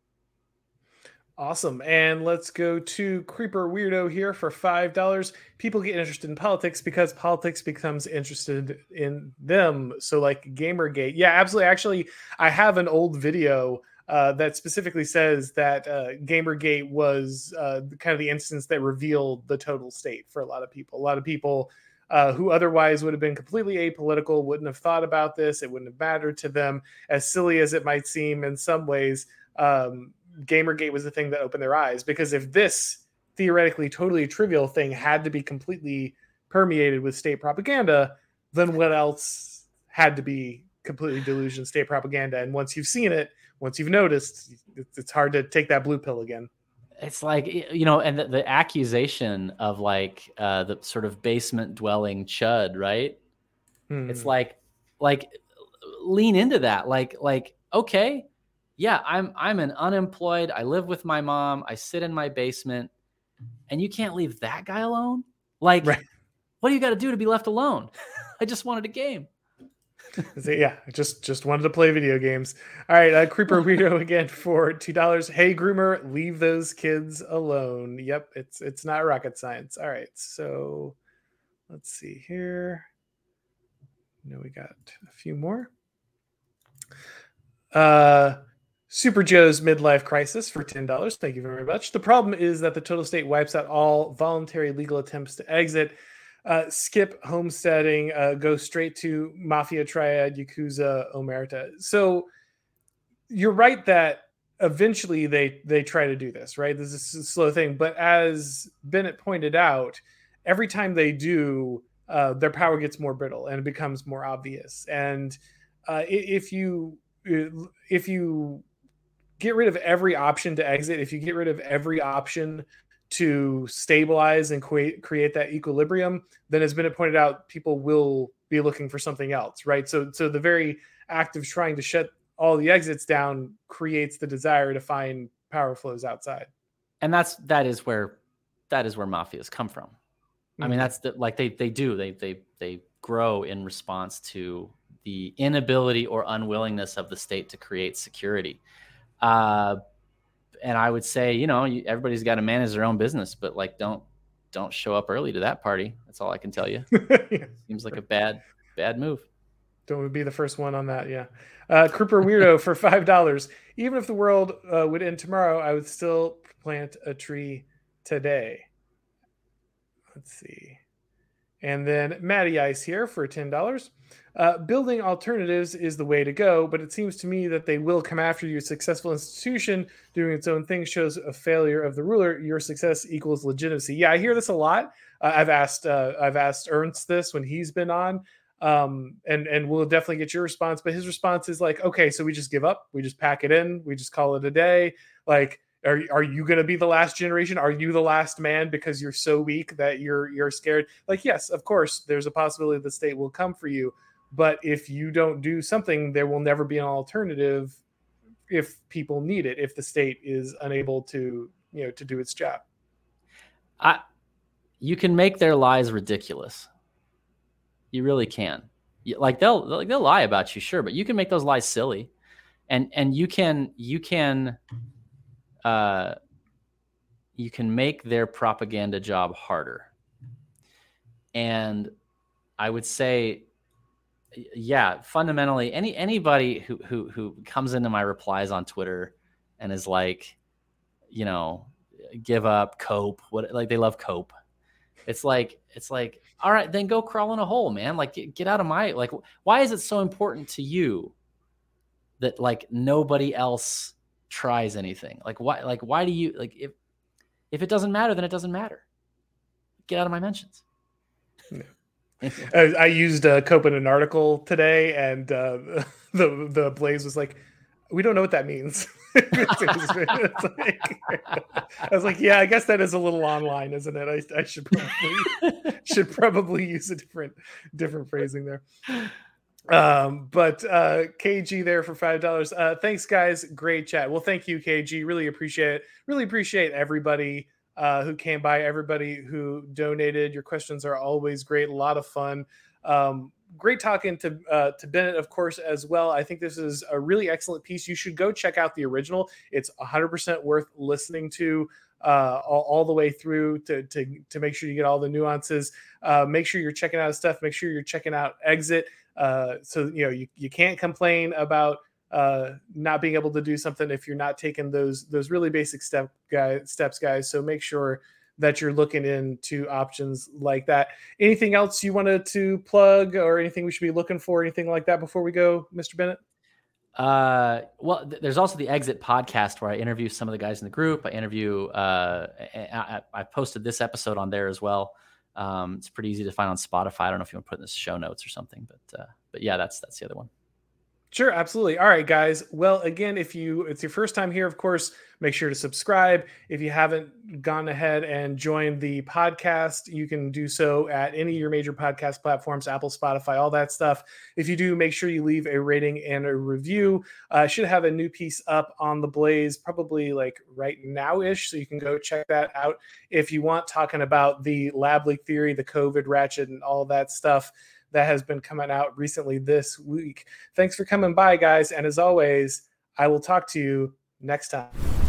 Awesome. And let's go to Creeper Weirdo here for $5. People get interested in politics because politics becomes interested in them. So, like Gamergate. Yeah, absolutely. Actually, I have an old video uh, that specifically says that uh, Gamergate was uh, kind of the instance that revealed the total state for a lot of people. A lot of people uh, who otherwise would have been completely apolitical wouldn't have thought about this. It wouldn't have mattered to them, as silly as it might seem in some ways. Um, Gamergate was the thing that opened their eyes because if this theoretically totally trivial thing had to be completely permeated with state propaganda, then what else had to be completely delusion state propaganda? And once you've seen it, once you've noticed, it's hard to take that blue pill again. It's like you know, and the, the accusation of like uh, the sort of basement dwelling chud, right? Hmm. It's like, like lean into that, like, like okay, yeah, I'm I'm an unemployed. I live with my mom. I sit in my basement, and you can't leave that guy alone. Like, right. what do you got to do to be left alone? I just wanted a game. so, yeah, just just wanted to play video games. All right, uh, Creeper Weirdo again for two dollars. Hey, groomer, leave those kids alone. Yep, it's it's not rocket science. All right, so let's see here. No, we got a few more. Uh, Super Joe's midlife crisis for $10. Thank you very much. The problem is that the total state wipes out all voluntary legal attempts to exit, uh, skip homesteading, uh, go straight to mafia triad, yakuza, omerta. So you're right that eventually they they try to do this, right? This is a slow thing, but as Bennett pointed out, every time they do, uh, their power gets more brittle and it becomes more obvious. And uh, if you if you get rid of every option to exit, if you get rid of every option to stabilize and create create that equilibrium, then as been pointed out, people will be looking for something else, right? So so the very act of trying to shut all the exits down creates the desire to find power flows outside. And that's that is where that is where mafias come from. Mm-hmm. I mean, mm-hmm. that's the, like they they do they they they grow in response to the inability or unwillingness of the state to create security. Uh, and I would say, you know, everybody's got to manage their own business, but like, don't don't show up early to that party. That's all I can tell you. yeah. Seems like a bad bad move. Don't be the first one on that. Yeah. Uh, Creeper Weirdo for five dollars. Even if the world uh, would end tomorrow, I would still plant a tree today. Let's see. And then Matty Ice here for ten dollars. Uh, building alternatives is the way to go, but it seems to me that they will come after you. A successful institution doing its own thing shows a failure of the ruler. Your success equals legitimacy. Yeah, I hear this a lot. Uh, I've asked uh, I've asked Ernst this when he's been on, um, and and we'll definitely get your response. But his response is like, okay, so we just give up, we just pack it in, we just call it a day. Like, are are you going to be the last generation? Are you the last man because you're so weak that you're you're scared? Like, yes, of course, there's a possibility the state will come for you but if you don't do something, there will never be an alternative if people need it, if the state is unable to, you know, to do its job. I you can make their lies ridiculous. You really can. Like they'll like they'll lie about you, sure, but you can make those lies silly. And and you can you can uh you can make their propaganda job harder. And I would say yeah, fundamentally, any anybody who who who comes into my replies on Twitter and is like, you know, give up, cope, what like they love cope. It's like it's like, all right, then go crawl in a hole, man. Like get, get out of my like. Why is it so important to you that like nobody else tries anything? Like why like why do you like if if it doesn't matter, then it doesn't matter. Get out of my mentions. Yeah. I, used uh, Cope in an article today, and uh, the the Blaze was like, "We don't know what that means." like, I was like, "Yeah, I guess that is a little online, isn't it? I, I should probably should probably use a different different phrasing there." Um, but uh, KG there for five dollars. Uh, thanks, guys. Great chat. Well, thank you, KG. Really appreciate it. Really appreciate everybody uh, who came by, everybody who donated. Your questions are always great, a lot of fun. Um, great talking to uh, to Bennett, of course, as well. I think this is a really excellent piece. You should go check out the original. It's 100% worth listening to uh, all, all, the way through to, to, to make sure you get all the nuances. Uh, make sure you're checking out stuff. Make sure you're checking out Exit. Uh, so you know you, you can't complain about uh, not being able to do something if you're not taking those those really basic step guy steps, guys. So make sure that you're looking into options like that. Anything else you wanted to plug, or anything we should be looking for, anything like that before we go, Mr. Bennett? Uh, well, th- there's also the Exit podcast where I interview some of the guys in the group. I interview. Uh, I, I posted this episode on there as well. Um, it's pretty easy to find on Spotify. I don't know if you want to put in the show notes or something, but uh, but yeah, that's that's the other one. Sure, absolutely. All right, guys. Well, again, if you it's your first time here, of course, make sure to subscribe. If you haven't gone ahead and joined the podcast, you can do so at any of your major podcast platforms, Apple, Spotify, all that stuff. If you do, make sure you leave a rating and a review. Uh, I should have a new piece up on the Blaze probably like right now ish, so you can go check that out if you want. Talking about the lab leak theory, the COVID ratchet, and all that stuff that has been coming out recently this week. Thanks for coming by, guys. And as always, I will talk to you next time.